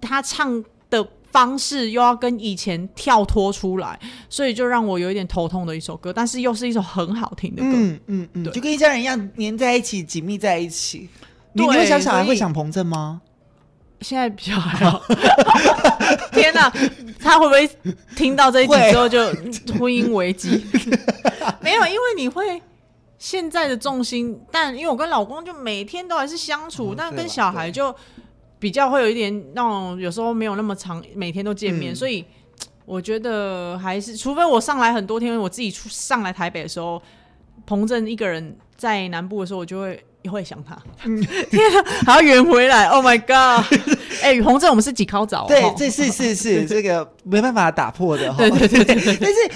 Speaker 4: 他唱的。方式又要跟以前跳脱出来，所以就让我有一点头痛的一首歌，但是又是一首很好听的歌，
Speaker 5: 嗯嗯嗯，就跟一家人一样黏在一起，紧密在一起。
Speaker 4: 对
Speaker 5: 你会想小孩会想彭震吗？
Speaker 4: 现在比较还好。天哪，他会不会听到这一集之后就 婚姻危机？没有，因为你会现在的重心，但因为我跟老公就每天都还是相处，嗯、但跟小孩就。比较会有一点那种，有时候没有那么长，每天都见面，嗯、所以我觉得还是，除非我上来很多天，我自己出上来台北的时候，彭正一个人在南部的时候，我就会也会想他。嗯、天啊，还要圆回来，Oh my God！哎、欸，彭正，我们是几靠早？
Speaker 5: 对，这是是是这个没办法打破的。
Speaker 4: 对对对对，对，
Speaker 5: 但是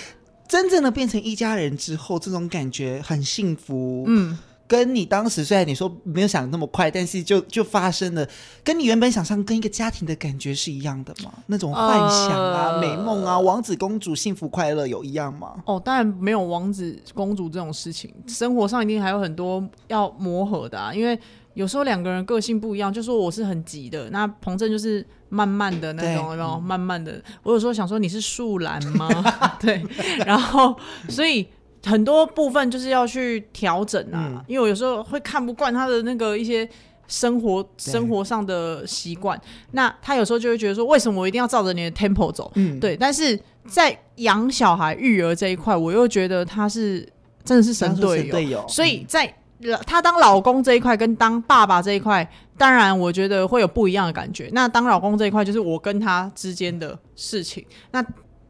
Speaker 5: 真正的变成一家人之后，这种感觉很幸福。嗯。跟你当时虽然你说没有想那么快，但是就就发生了，跟你原本想象跟一个家庭的感觉是一样的吗？那种幻想啊、呃、美梦啊、王子公主幸福快乐有一样吗？
Speaker 4: 哦，当然没有王子公主这种事情，生活上一定还有很多要磨合的啊。因为有时候两个人个性不一样，就说我是很急的，那彭正就是慢慢的那种，然后慢慢的。我有时候想说你是树懒吗？对，然后所以。很多部分就是要去调整啊，嗯、因为我有时候会看不惯他的那个一些生活生活上的习惯，那他有时候就会觉得说，为什么我一定要照着你的 tempo 走？嗯，对。但是在养小孩育儿这一块，我又觉得他是真的是神队友，友所以在他当老公这一块跟当爸爸这一块，当然我觉得会有不一样的感觉。那当老公这一块就是我跟他之间的事情，那。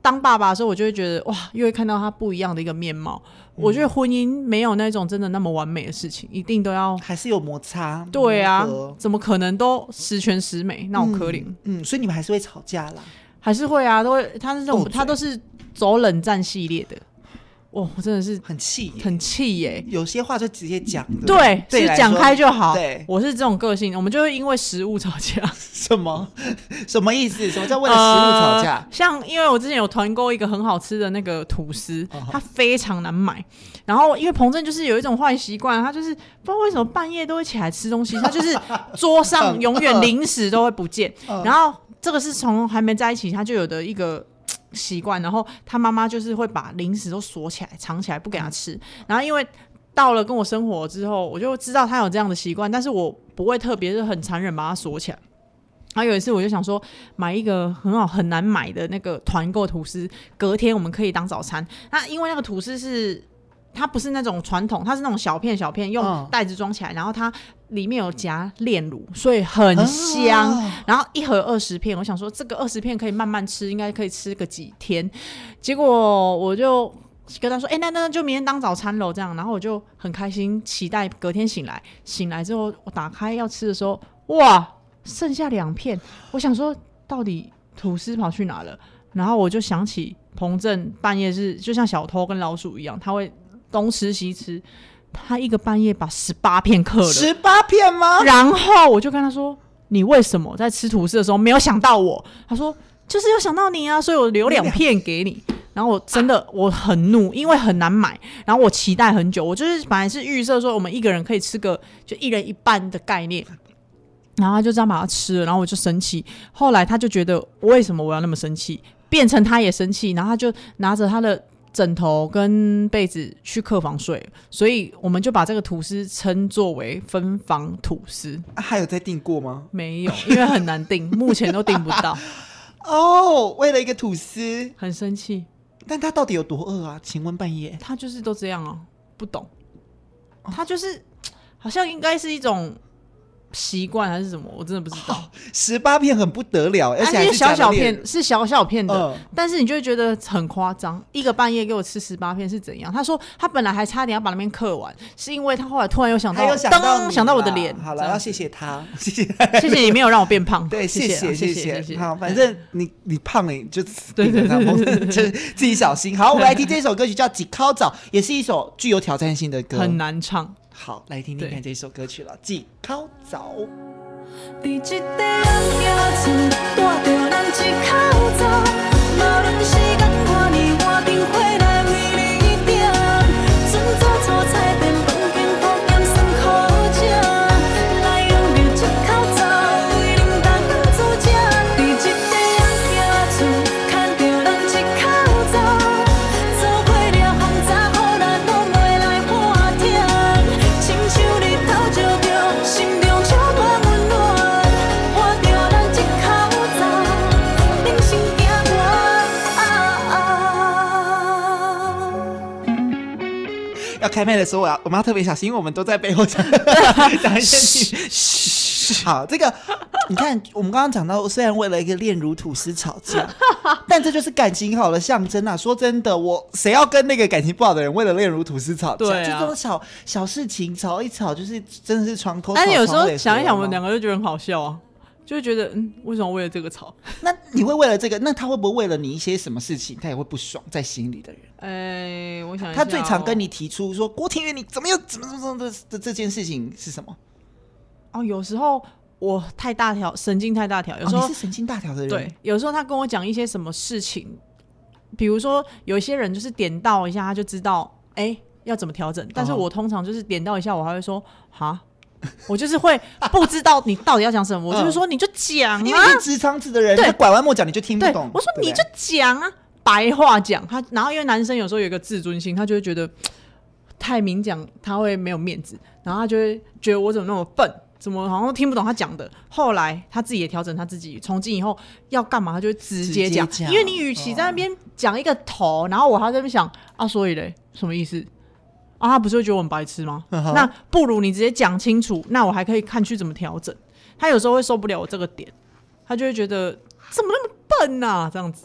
Speaker 4: 当爸爸的时候，我就会觉得哇，又会看到他不一样的一个面貌。嗯、我觉得婚姻没有那种真的那么完美的事情，一定都要
Speaker 5: 还是有摩擦。
Speaker 4: 对啊，怎么可能都十全十美？那种可怜。
Speaker 5: 嗯，所以你们还是会吵架啦？
Speaker 4: 还是会啊，都会。他是这种，他都是走冷战系列的。哇，我真的是
Speaker 5: 很气，
Speaker 4: 很气耶！
Speaker 5: 有些话就直接讲，
Speaker 4: 对，是讲开就好。对，我是这种个性，我们就会因为食物吵架。
Speaker 5: 什么？什么意思？什么叫为了食物吵架？
Speaker 4: 像因为我之前有团购一个很好吃的那个吐司，它非常难买。然后因为彭震就是有一种坏习惯，他就是不知道为什么半夜都会起来吃东西，他就是桌上永远零食都会不见。然后这个是从还没在一起他就有的一个。习惯，然后他妈妈就是会把零食都锁起来、藏起来，不给他吃。然后因为到了跟我生活之后，我就知道他有这样的习惯，但是我不会特别是很残忍把他锁起来。然后有一次我就想说，买一个很好很难买的那个团购吐司，隔天我们可以当早餐。那因为那个吐司是。它不是那种传统，它是那种小片小片，用袋子装起来，嗯、然后它里面有夹炼乳，所以很香。啊、然后一盒二十片，我想说这个二十片可以慢慢吃，应该可以吃个几天。结果我就跟他说：“哎、欸，那那就明天当早餐喽。”这样，然后我就很开心，期待隔天醒来。醒来之后，我打开要吃的时候，哇，剩下两片。我想说，到底吐司跑去哪了？然后我就想起彭震半夜是就像小偷跟老鼠一样，他会。东吃西吃，他一个半夜把十八片嗑了。
Speaker 5: 十八片吗？
Speaker 4: 然后我就跟他说：“你为什么在吃吐司的时候没有想到我？”他说：“就是有想到你啊，所以我留两片给你。”然后我真的我很怒，因为很难买。然后我期待很久，我就是本来是预设说我们一个人可以吃个就一人一半的概念。然后他就这样把它吃了，然后我就生气。后来他就觉得为什么我要那么生气，变成他也生气，然后他就拿着他的。枕头跟被子去客房睡，所以我们就把这个吐司称作为分房吐司。
Speaker 5: 啊，还有在订过吗？
Speaker 4: 没有，因为很难订，目前都订不到。
Speaker 5: 哦，为了一个吐司，
Speaker 4: 很生气。
Speaker 5: 但他到底有多饿啊？请问半夜？
Speaker 4: 他就是都这样啊，不懂。他就是好像应该是一种习惯还是什么，我真的不知道。
Speaker 5: 十八片很不得了，而且还是
Speaker 4: 小小片，是小小片的，
Speaker 5: 嗯、
Speaker 4: 但是你就会觉得很夸张。一个半夜给我吃十八片是怎样？他说他本来还差点要把那边刻完，是因为他后来突然又想到，
Speaker 5: 想到
Speaker 4: 想到我的脸。
Speaker 5: 好了，要谢谢他，谢 谢
Speaker 4: 谢谢你没有让我变胖。
Speaker 5: 对，谢谢谢谢
Speaker 4: 谢谢。
Speaker 5: 好，反正你你胖了你就
Speaker 4: 对对对，
Speaker 5: 就自己小心。好，我们来听这首歌曲叫《几尻早》，也是一首具有挑战性的歌，
Speaker 4: 很难唱。
Speaker 5: 好，来听听看这首歌曲了，《几尻早》。要开麦的时候，我要我们要特别小心，因为我们都在背后讲讲一些。嘘，好，这个你看，我们刚刚讲到，虽然为了一个炼乳吐司吵架，但这就是感情好的象征啊！说真的，我谁要跟那个感情不好的人为了炼乳吐司吵架？对啊，就这种小小事情吵一吵，就是真的是床头。
Speaker 4: 但你有时候想一想，我们两个就觉得很好笑啊。就会觉得，嗯，为什么为了这个吵？
Speaker 5: 那你会为了这个？那他会不会为了你一些什么事情，他也会不爽在心里的人？
Speaker 4: 哎、欸，我想、哦、
Speaker 5: 他最常跟你提出说郭庭云，你怎么又怎么怎么怎么的的这件事情是什么？
Speaker 4: 哦，有时候我太大条，神经太大条，有
Speaker 5: 时你是神经大条的人。
Speaker 4: 对，有时候他跟我讲一些什么事情，比如说有一些人就是点到一下他就知道，哎、欸，要怎么调整。但是我通常就是点到一下，我还会说，哈。我就是会不知道你到底要讲什么，我就是说你就讲啊，
Speaker 5: 因为你直肠子的人，对，拐弯抹角你就听不懂。
Speaker 4: 我说你就讲啊，白话讲他。然后因为男生有时候有一个自尊心，他就会觉得 太明讲他会没有面子，然后他就会觉得我怎么那么笨，怎么好像听不懂他讲的。后来他自己也调整他自己，从今以后要干嘛他就会直接讲，因为你与其在那边讲一个头，然后我还在那边想啊，所以嘞什么意思？啊，他不是会觉得我很白痴吗？嗯、那不如你直接讲清楚，那我还可以看去怎么调整。他有时候会受不了我这个点，他就会觉得怎么那么笨呐、啊？这样子。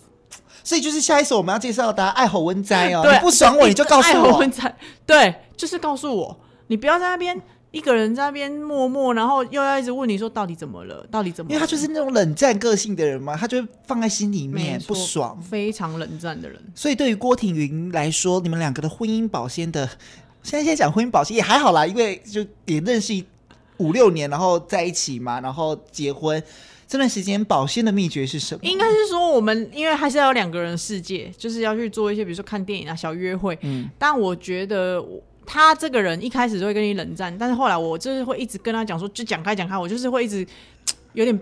Speaker 5: 所以就是下一首我们要介绍的爱吼温哉哦，对你不爽我你就告诉我。爱吼
Speaker 4: 对，就是告诉我，你不要在那边一个人在那边默默，然后又要一直问你说到底怎么了，到底怎么了？
Speaker 5: 因为他就是那种冷战个性的人嘛，他就会放在心里面不爽，
Speaker 4: 非常冷战的人。
Speaker 5: 所以对于郭婷云来说，你们两个的婚姻保鲜的。现在先讲婚姻保鲜也还好啦，因为就也认识五六年，然后在一起嘛，然后结婚这段时间保鲜的秘诀是什么？
Speaker 4: 应该是说我们因为还是要有两个人的世界，就是要去做一些比如说看电影啊、小约会。嗯，但我觉得他这个人一开始就会跟你冷战，但是后来我就是会一直跟他讲说，就讲开讲开，我就是会一直 有点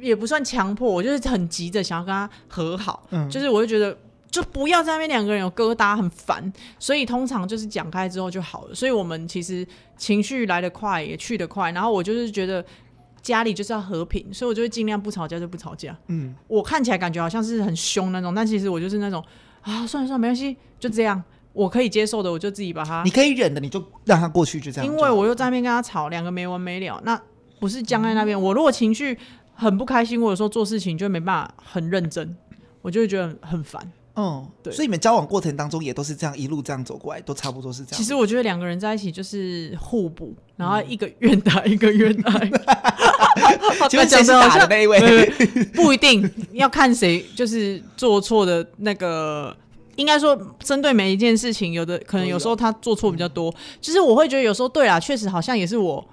Speaker 4: 也不算强迫，我就是很急着想要跟他和好。嗯，就是我就觉得。就不要在那边两个人有疙瘩，很烦。所以通常就是讲开之后就好了。所以我们其实情绪来得快，也去得快。然后我就是觉得家里就是要和平，所以我就会尽量不吵架就不吵架。嗯，我看起来感觉好像是很凶那种，但其实我就是那种啊，算了算了，没关系，就这样，我可以接受的，我就自己把它。
Speaker 5: 你可以忍的，你就让它过去，就这样。
Speaker 4: 因为我又在那边跟他吵，两个没完没了，那不是僵在那边。嗯、我如果情绪很不开心，或者说做事情就没办法很认真，我就会觉得很烦。
Speaker 5: 嗯，对，所以你们交往过程当中也都是这样一路这样走过来，都差不多是这样。
Speaker 4: 其实我觉得两个人在一起就是互补，然后一个愿打一个愿挨。
Speaker 5: 请问谁是打的那一位？
Speaker 4: 不一定要看谁，就是做错的那个。应该说，针对每一件事情，有的可能有时候他做错比较多。其实我会觉得有时候对啦，确实好像也是我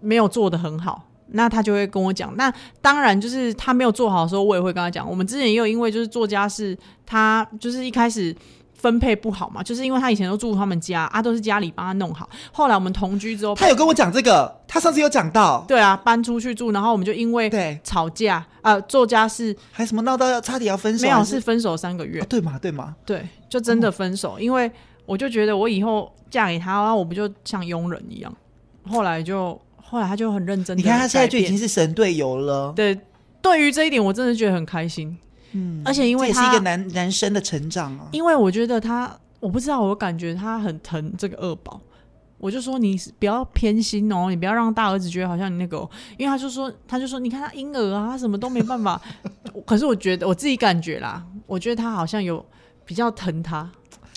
Speaker 4: 没有做的很好。那他就会跟我讲，那当然就是他没有做好的时候，我也会跟他讲。我们之前也有因为就是做家事，他就是一开始分配不好嘛，就是因为他以前都住他们家啊，都是家里帮他弄好。后来我们同居之后，
Speaker 5: 他有跟我讲这个，他上次有讲到，
Speaker 4: 对啊，搬出去住，然后我们就因为对吵架啊、呃，做家事
Speaker 5: 还什么闹到要差点要分手，
Speaker 4: 没有是分手三个月，
Speaker 5: 啊、对嘛？对嘛？
Speaker 4: 对，就真的分手，哦、因为我就觉得我以后嫁给他，然后我不就像佣人一样，后来就。后来他就很认真。你
Speaker 5: 看他现在就已经是神队友了。
Speaker 4: 对，对于这一点我真的觉得很开心。嗯，而且因为他
Speaker 5: 也是一个男男生的成长啊。
Speaker 4: 因为我觉得他，我不知道，我感觉他很疼这个二宝。我就说你不要偏心哦，你不要让大儿子觉得好像你那个，因为他就说他就说你看他婴儿啊，他什么都没办法。可是我觉得我自己感觉啦，我觉得他好像有比较疼他。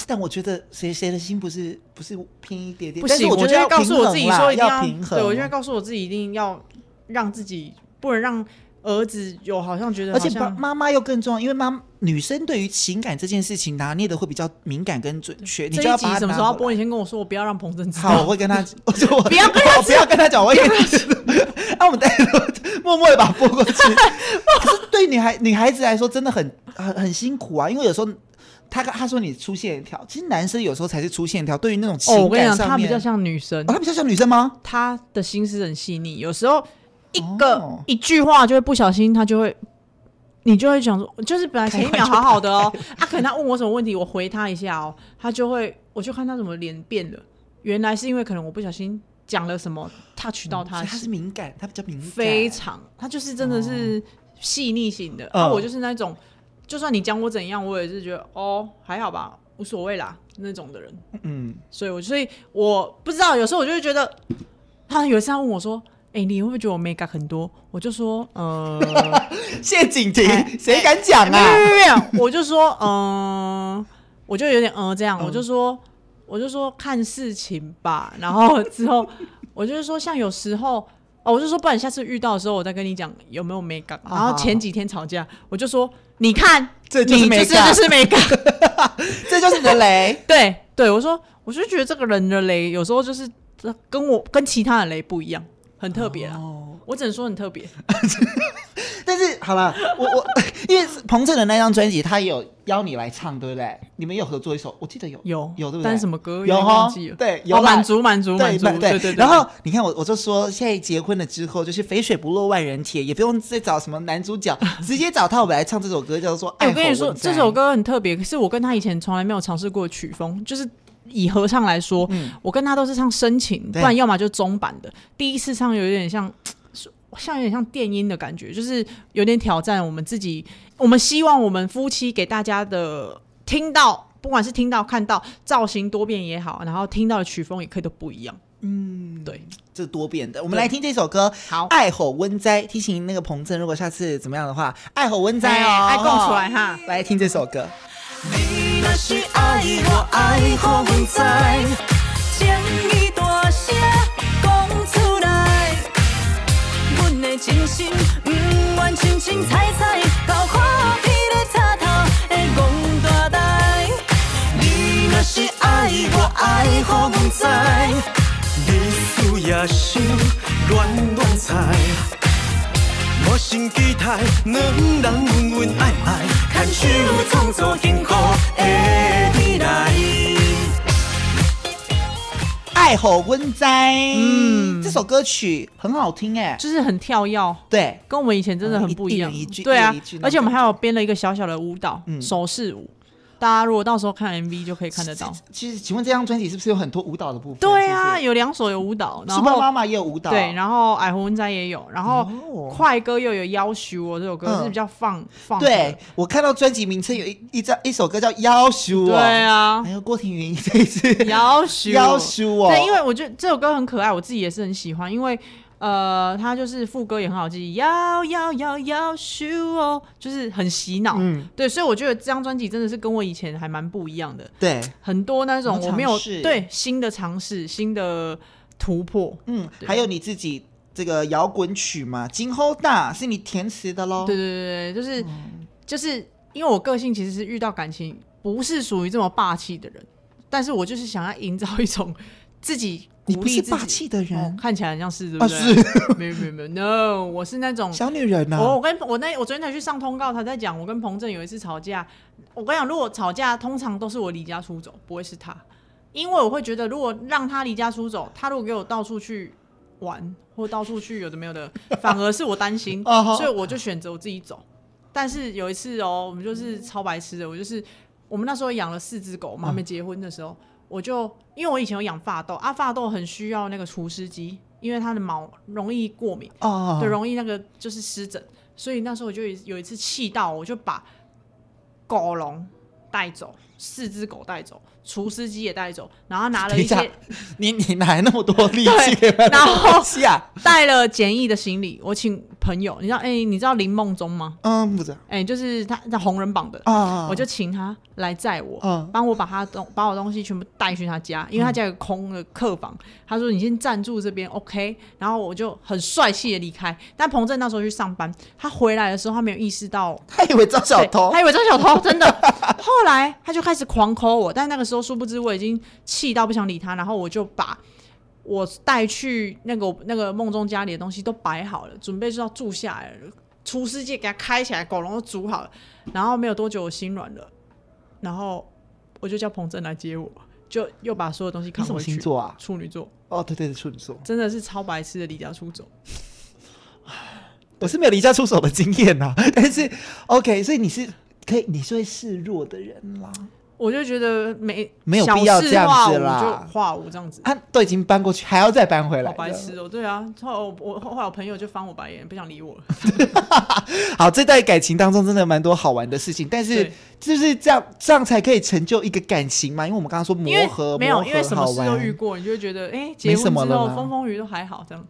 Speaker 5: 但我觉得谁谁的心不是不是偏一点点？
Speaker 4: 不行，
Speaker 5: 我
Speaker 4: 觉得告诉我自己说一定要，
Speaker 5: 要平衡。
Speaker 4: 对，我觉得告诉我自己一定要让自己不能让。儿子有好像觉得，
Speaker 5: 而且妈妈妈又更重要，因为妈女生对于情感这件事情拿捏的会比较敏感跟准确。你就要把
Speaker 4: 什么时候播？你先跟我说，我不要让彭真知道。
Speaker 5: 好，我会跟他，我就
Speaker 4: 不要跟他，
Speaker 5: 不要跟他讲，我会跟他讲。啊，我们待会默默的把它播过去。可是对女孩女孩子来说，真的很很很辛苦啊，因为有时候他他说你粗线条，其实男生有时候才是粗线条。对于那种情感上，哦，我跟你讲，
Speaker 4: 他比较像女生，
Speaker 5: 他比较像女生吗？
Speaker 4: 他的心思很细腻，有时候。一个、哦、一句话就会不小心，他就会，你就会想说，就是本来前一秒好好的哦，啊，可能他问我什么问题，我回他一下哦，他就会，我就看他怎么脸变了，原来是因为可能我不小心讲了什么，touch 到他，
Speaker 5: 嗯、他是敏感，他比较敏感，
Speaker 4: 非常，他就是真的是细腻型的，哦、啊，我就是那种，就算你讲我怎样，我也是觉得哦还好吧，无所谓啦那种的人，嗯，所以我所以我不知道，有时候我就会觉得，他有一次他问我说。哎、欸，你会不会觉得我没改很多？我就说，呃，
Speaker 5: 谢景婷，谁敢讲啊？没有
Speaker 4: 没有，我就说，嗯、呃，我就有点呃这样，我就说，我就说看事情吧。然后之后，我就是说，像有时候，哦，我就说，不然下次遇到的时候，我再跟你讲有没有美感。然后前几天吵架，我就说，你看，
Speaker 5: 这就是美感，
Speaker 4: 这就是美感，
Speaker 5: 这就是你的雷。
Speaker 4: 对对，我说，我就觉得这个人的雷有时候就是跟我跟其他的雷不一样。很特别啊，oh. 我只能说很特别。
Speaker 5: 但是好了，我我因为彭震的那张专辑，他也有邀你来唱，对不对？你们有合作一首，我记得有
Speaker 4: 有
Speaker 5: 有，对不对？
Speaker 4: 但什么歌？
Speaker 5: 有哈，对，有
Speaker 4: 满足满足满足，对对对。
Speaker 5: 然后你看我，我就说现在结婚了之后，就是肥水不落万人田，也不用再找什么男主角，直接找他我们来唱这首歌，叫做。哎，我跟你说，
Speaker 4: 这首歌很特别，可是我跟他以前从来没有尝试过曲风，就是。以合唱来说，嗯、我跟他都是唱深情，不然要么就中版的。第一次唱有点像，像有点像电音的感觉，就是有点挑战我们自己。我们希望我们夫妻给大家的听到，不管是听到、看到造型多变也好，然后听到的曲风也可以都不一样。嗯，对，
Speaker 5: 这是多变的。我们来听这首歌，好，《爱吼温哉》。提醒那个彭震，如果下次怎么样的话，《爱吼温哉》哦，
Speaker 4: 爱供出来哈，
Speaker 5: 来听这首歌。
Speaker 8: 你若是爱我，爱予阮知，情意大声真心不愿清清彩彩，交看天咧插头的憨大台。你若是爱我，爱予阮知，日思夜想恋恋猜。我心期待两人恩恩爱爱，牵手创造幸福的未来。
Speaker 5: 爱吼温哉，嗯，这首歌曲很好听哎，
Speaker 4: 就是很跳跃，
Speaker 5: 对，
Speaker 4: 跟我们以前真的很不一样。
Speaker 5: 一句
Speaker 4: 对啊，而且我们还有编了一个小小的舞蹈，嗯，手势舞。大家如果到时候看 MV 就可以看得到。
Speaker 5: 其实，请问这张专辑是不是有很多舞蹈的部分？
Speaker 4: 对啊，有两首有舞蹈，然后
Speaker 5: 妈妈也有舞蹈，
Speaker 4: 对，然后爱吼温哉也有，然后快歌又有要求哦，这首歌是比较放放。
Speaker 5: 对，我看到专辑名称有一一张一首歌叫要求我，
Speaker 4: 对啊，
Speaker 5: 还有郭婷云这一次
Speaker 4: 要求
Speaker 5: 要求哦，
Speaker 4: 对，因为我觉得这首歌很可爱，我自己也是很喜欢，因为。呃，他就是副歌也很好记，要要要要修哦，就是很洗脑，嗯，对，所以我觉得这张专辑真的是跟我以前还蛮不一样的，
Speaker 5: 对，
Speaker 4: 很多那种我没有对新的尝试、新的突破，
Speaker 5: 嗯，还有你自己这个摇滚曲嘛，今后大是你填词的喽，
Speaker 4: 对对对对，就是、嗯、就是因为我个性其实是遇到感情不是属于这么霸气的人，但是我就是想要营造一种自己。
Speaker 5: 你不是霸气的人，
Speaker 4: 哦，看起来很像是对不
Speaker 5: 是，
Speaker 4: 没有没有没有，no，我是那种
Speaker 5: 小女人呐，啊。
Speaker 4: 我我跟我那我昨天才去上通告，他在讲我跟彭震有一次吵架。我跟你讲，如果吵架，通常都是我离家出走，不会是他，因为我会觉得，如果让他离家出走，他如果给我到处去玩或到处去有的没有的，反而是我担心，所以我就选择我自己走。但是有一次哦，我们就是超白痴的，我就是我们那时候养了四只狗，嘛还没结婚的时候。嗯我就因为我以前有养发豆啊，发豆很需要那个除湿机，因为它的毛容易过敏，哦，对，容易那个就是湿疹，所以那时候我就有一次气到，我就把狗笼带走，四只狗带走，厨师机也带走，然后拿了
Speaker 5: 一
Speaker 4: 些，
Speaker 5: 你你哪来那么多力气？
Speaker 4: 然后
Speaker 5: 下
Speaker 4: 带了简易的行李。我请朋友，你知道，哎、欸，你知道林梦中吗？
Speaker 5: 嗯，不知道。
Speaker 4: 哎、欸，就是他在红人榜的
Speaker 5: 啊，
Speaker 4: 我就请他来载我，
Speaker 5: 嗯，
Speaker 4: 帮我把他东把我东西全部带去他家，因为他家有空的客房。嗯、他说：“你先暂住这边，OK。”然后我就很帅气的离开。但彭震那时候去上班，他回来的时候，他没有意识到，
Speaker 5: 他以为张小偷，
Speaker 4: 他以为张小偷，真的。后来他就开始狂 call 我，但那个时候殊不知我已经气到不想理他，然后我就把我带去那个那个梦中家里的东西都摆好了，准备就要住下来了。厨师界给他开起来，狗笼都煮好了，然后没有多久我心软了，然后我就叫彭震来接我，就又把所有东西扛回去。
Speaker 5: 星座啊？
Speaker 4: 处女座。
Speaker 5: 哦，对对对，处女座。
Speaker 4: 真的是超白痴的离家出走。
Speaker 5: 我是没有离家出走的经验呐、啊，但是 OK，所以你是可以，你是会示弱的人啦。
Speaker 4: 我就觉得没
Speaker 5: 没有必要这样子啦，
Speaker 4: 就画我这样子。
Speaker 5: 他都已经搬过去，还要再搬回来，
Speaker 4: 好白痴哦！对啊，后来我我后来我朋友就翻我白眼，不想理我了。
Speaker 5: 好，这段感情当中真的蛮多好玩的事情，但是就是这样这样才可以成就一个感情嘛？因为我们刚刚说磨合，
Speaker 4: 没有，因为什么事都遇过，你就会觉得哎，结婚之后风风雨都还好，这样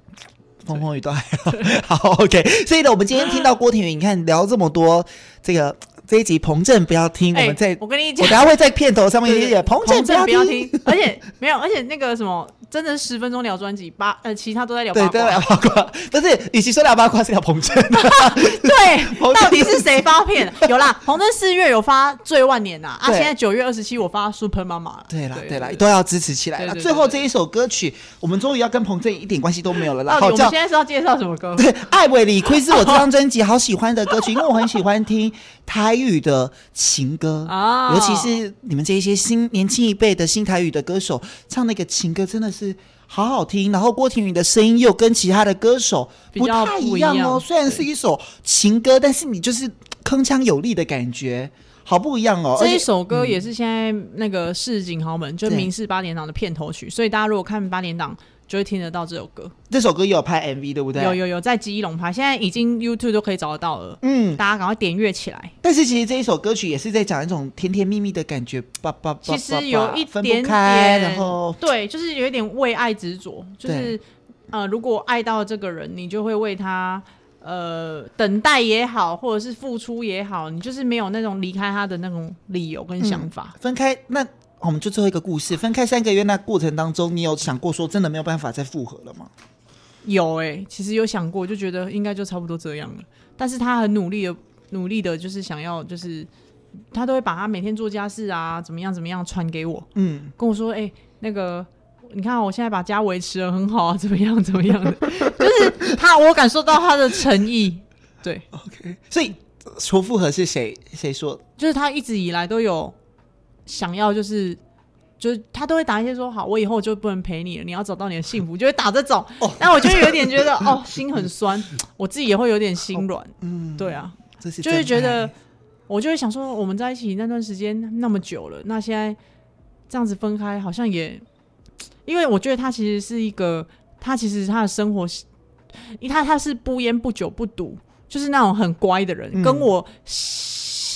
Speaker 5: 风风雨都还好。好，OK。所以呢，我们今天听到郭庭云，你看聊这么多这个。这一集彭震不要听，欸、我们在，
Speaker 4: 我跟你讲，
Speaker 5: 我等下会在片头上面写彭震不要听，
Speaker 4: 而且没有，而且那个什么。真的十分钟聊专辑，八呃，其他都在聊八卦。
Speaker 5: 对，都在聊八卦。但是，与其说聊八卦，是聊彭震。
Speaker 4: 对，到底是谁发片？有啦，彭震四月有发《醉万年》呐，啊，现在九月二十七我发《Super 妈妈》。
Speaker 5: 对啦，对啦，都要支持起来了。最后这一首歌曲，我们终于要跟彭震一点关系都没有了啦。
Speaker 4: 好，我们现在是要介绍什么歌？
Speaker 5: 对，《爱尾理亏》是我这张专辑好喜欢的歌曲，因为我很喜欢听台语的情歌啊，尤其是你们这一些新年轻一辈的新台语的歌手唱那个情歌，真的是。好好听，然后郭婷宇的声音又跟其他的歌手不太一样哦。虽然是一首情歌，但是你就是铿锵有力的感觉，好不一样哦。
Speaker 4: 这一首歌也是现在那个市井豪门，就明视八点档的片头曲，所以大家如果看八点档。就会听得到这首歌。
Speaker 5: 这首歌也有拍 MV，对不对？
Speaker 4: 有有有，在基隆拍，现在已经 YouTube 都可以找得到了。嗯，大家赶快点阅起来。
Speaker 5: 但是其实这一首歌曲也是在讲一种甜甜蜜蜜的感觉，爸爸。
Speaker 4: 其实有一点点，
Speaker 5: 然后
Speaker 4: 对，就是有一点为爱执着，就是呃，如果爱到这个人，你就会为他呃等待也好，或者是付出也好，你就是没有那种离开他的那种理由跟想法。
Speaker 5: 嗯、分开那。我们就最后一个故事，分开三个月那过程当中，你有想过说真的没有办法再复合了吗？
Speaker 4: 有哎、欸，其实有想过，就觉得应该就差不多这样了。但是他很努力的，努力的，就是想要，就是他都会把他每天做家事啊，怎么样怎么样传给我，嗯，跟我说，哎、欸，那个你看我现在把家维持的很好啊，怎么样怎么样的，就是他，我感受到他的诚意。对
Speaker 5: ，OK，所以求复合是谁谁说？
Speaker 4: 就是他一直以来都有。想要就是，就是他都会打一些说好，我以后就不能陪你了，你要找到你的幸福，就会打这种。哦，但我就有点觉得 哦，心很酸，我自己也会有点心软。嗯，对啊，是就是觉得，我就会想说，我们在一起那段时间那么久了，那现在这样子分开，好像也，因为我觉得他其实是一个，他其实他的生活，因为他他是不烟不酒不赌，就是那种很乖的人，嗯、跟我。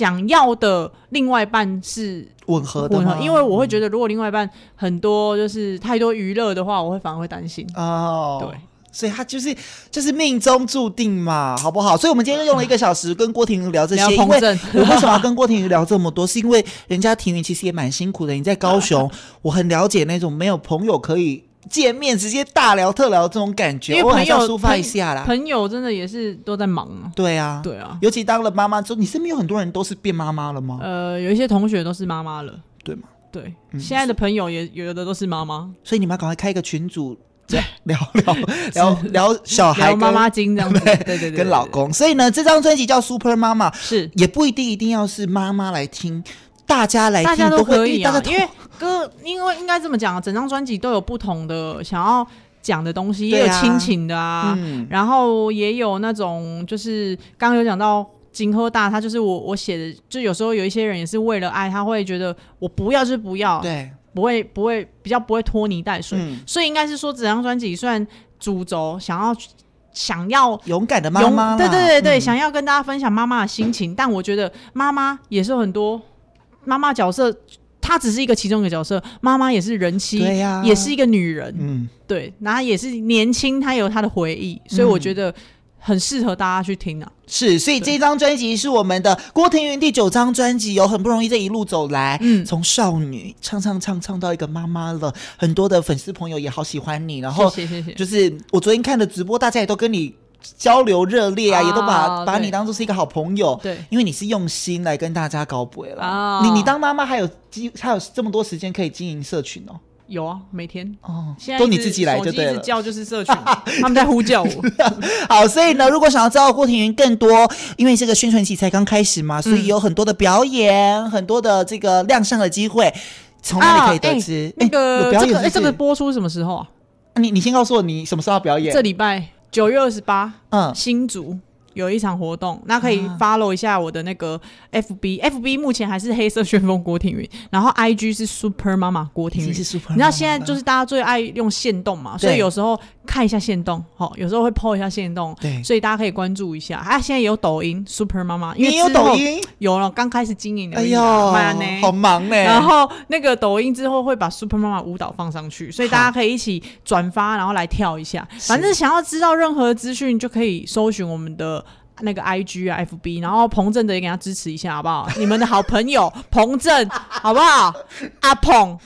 Speaker 4: 想要的另外一半是
Speaker 5: 吻合的，
Speaker 4: 因为我会觉得，如果另外一半很多就是太多娱乐的话，我会反而会担心
Speaker 5: 哦。对，所以他就是就是命中注定嘛，好不好？所以我们今天用了一个小时跟郭婷云聊这些，因为我为什么要跟郭婷云聊这么多？是因为人家婷云其实也蛮辛苦的。你在高雄，我很了解那种没有朋友可以。见面直接大聊特聊这种感觉，因为朋友抒发一下啦。
Speaker 4: 朋友真的也是都在忙啊。
Speaker 5: 对啊，
Speaker 4: 对啊，
Speaker 5: 尤其当了妈妈之后，你身边有很多人都是变妈妈了吗？
Speaker 4: 呃，有一些同学都是妈妈了，
Speaker 5: 对吗？
Speaker 4: 对，嗯、现在的朋友也有的都是妈妈，
Speaker 5: 所以你们要赶快开一个群组，对，聊聊聊 聊小孩
Speaker 4: 妈妈经这样子，对对对，
Speaker 5: 跟老公。所以呢，这张专辑叫《Super 妈妈》，
Speaker 4: 是也
Speaker 5: 不一定一定要是妈妈来听。大家来听
Speaker 4: 大家都可以啊，
Speaker 5: 因
Speaker 4: 为歌，因为应该这么讲啊，整张专辑都有不同的想要讲的东西，也有亲情的啊，嗯、然后也有那种就是刚刚有讲到金科大，他就是我我写的，就有时候有一些人也是为了爱，他会觉得我不要就是不要，
Speaker 5: 对，
Speaker 4: 不会不会比较不会拖泥带水，嗯、所以应该是说整张专辑虽然主轴想要想要
Speaker 5: 勇敢的妈妈，
Speaker 4: 对对对对，嗯、想要跟大家分享妈妈的心情，但我觉得妈妈也是有很多。妈妈角色她只是一个其中一个角色，妈妈也是人妻，
Speaker 5: 对呀、啊，
Speaker 4: 也是一个女人，
Speaker 5: 嗯，
Speaker 4: 对，然后也是年轻，她有她的回忆，所以我觉得很适合大家去听啊。
Speaker 5: 是，所以这张专辑是我们的郭庭云第九张专辑，有很不容易这一路走来，嗯，从少女唱唱唱唱到一个妈妈了，很多的粉丝朋友也好喜欢你，然后谢谢谢谢，就是我昨天看的直播，大家也都跟你。交流热烈啊，啊，也都把把你当做是一个好朋友。对，因为你是用心来跟大家高博了。啊，你你当妈妈还有机还有这么多时间可以经营社群哦？
Speaker 4: 有啊，每天
Speaker 5: 哦，现在都你自己来就对了。
Speaker 4: 叫就是社群，他们在呼叫我。
Speaker 5: 好，所以呢，如果想要知道郭庭云更多，因为这个宣传期才刚开始嘛，所以有很多的表演，嗯、很多的这个亮相的机会，从哪里可以得知？
Speaker 4: 那个有表演哎，这个播出什么时候啊？
Speaker 5: 你你先告诉我，你什么时候要表演？
Speaker 4: 这礼拜。九月二十八，嗯，新竹。有一场活动，那可以 follow 一下我的那个 FB，FB、啊、目前还是黑色旋风郭庭云，然后 IG 是 Super 妈妈郭庭云。你知道现在就是大家最爱用线动嘛，所以有时候看一下线动，好，有时候会 po 一下线动，对，所以大家可以关注一下。啊，现在也有抖音 Super 妈妈，因为
Speaker 5: 有抖音，
Speaker 4: 有了，刚开始经营的，
Speaker 5: 哎呦，好忙呢。
Speaker 4: 然后那个抖音之后会把 Super 妈妈舞蹈放上去，所以大家可以一起转发，然后来跳一下。反正想要知道任何资讯，就可以搜寻我们的。那个 I G 啊，F B，然后彭正的也给他支持一下，好不好？你们的好朋友彭正，好不好？阿鹏，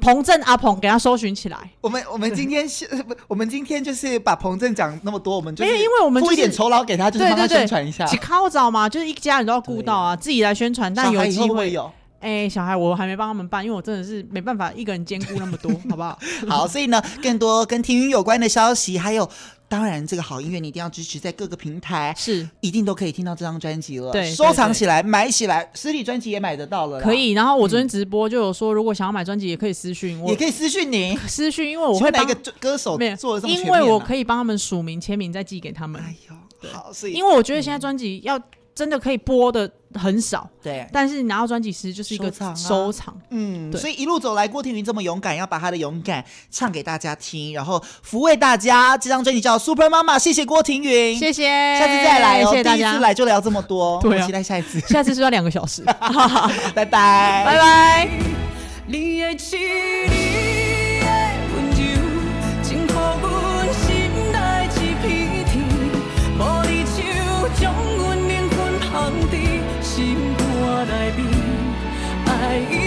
Speaker 4: 彭正阿鹏，给他搜寻起来。
Speaker 5: 我们我们今天是，我们今天就是把彭正讲那么多，我们就
Speaker 4: 没有，因为我们
Speaker 5: 付一点酬劳给他，就是帮他宣传一下。
Speaker 4: 靠早嘛，就是一家人都要顾到啊，自己来宣传，但有机会有。哎，小孩我还没帮他们办，因为我真的是没办法一个人兼顾那么多，好不好？
Speaker 5: 好，所以呢，更多跟听云有关的消息，还有。当然，这个好音乐你一定要支持，在各个平台是一定都可以听到这张专辑了。对，收藏起来，买起来，实体专辑也买得到了。
Speaker 4: 可以。然后我昨天直播就有说，如果想要买专辑，也可以私讯我，
Speaker 5: 也可以私讯你
Speaker 4: 私讯，因为我会帮
Speaker 5: 一个歌手做的这么全面，
Speaker 4: 因为我可以帮他们署名签名，再寄给他们。哎呦，好，所以因为我觉得现在专辑要。真的可以播的很少，对。但是拿到专辑其实就是一个收藏，收藏，嗯。所以一路走来，郭婷云这么勇敢，要把她的勇敢唱给大家听，然后抚慰大家。这张专辑叫《Super 妈妈》，谢谢郭婷云，谢谢。下次再来哦，谢谢大家。第一次来就聊这么多，对啊。期待下一次，下次是要两个小时。拜拜，拜拜。爱一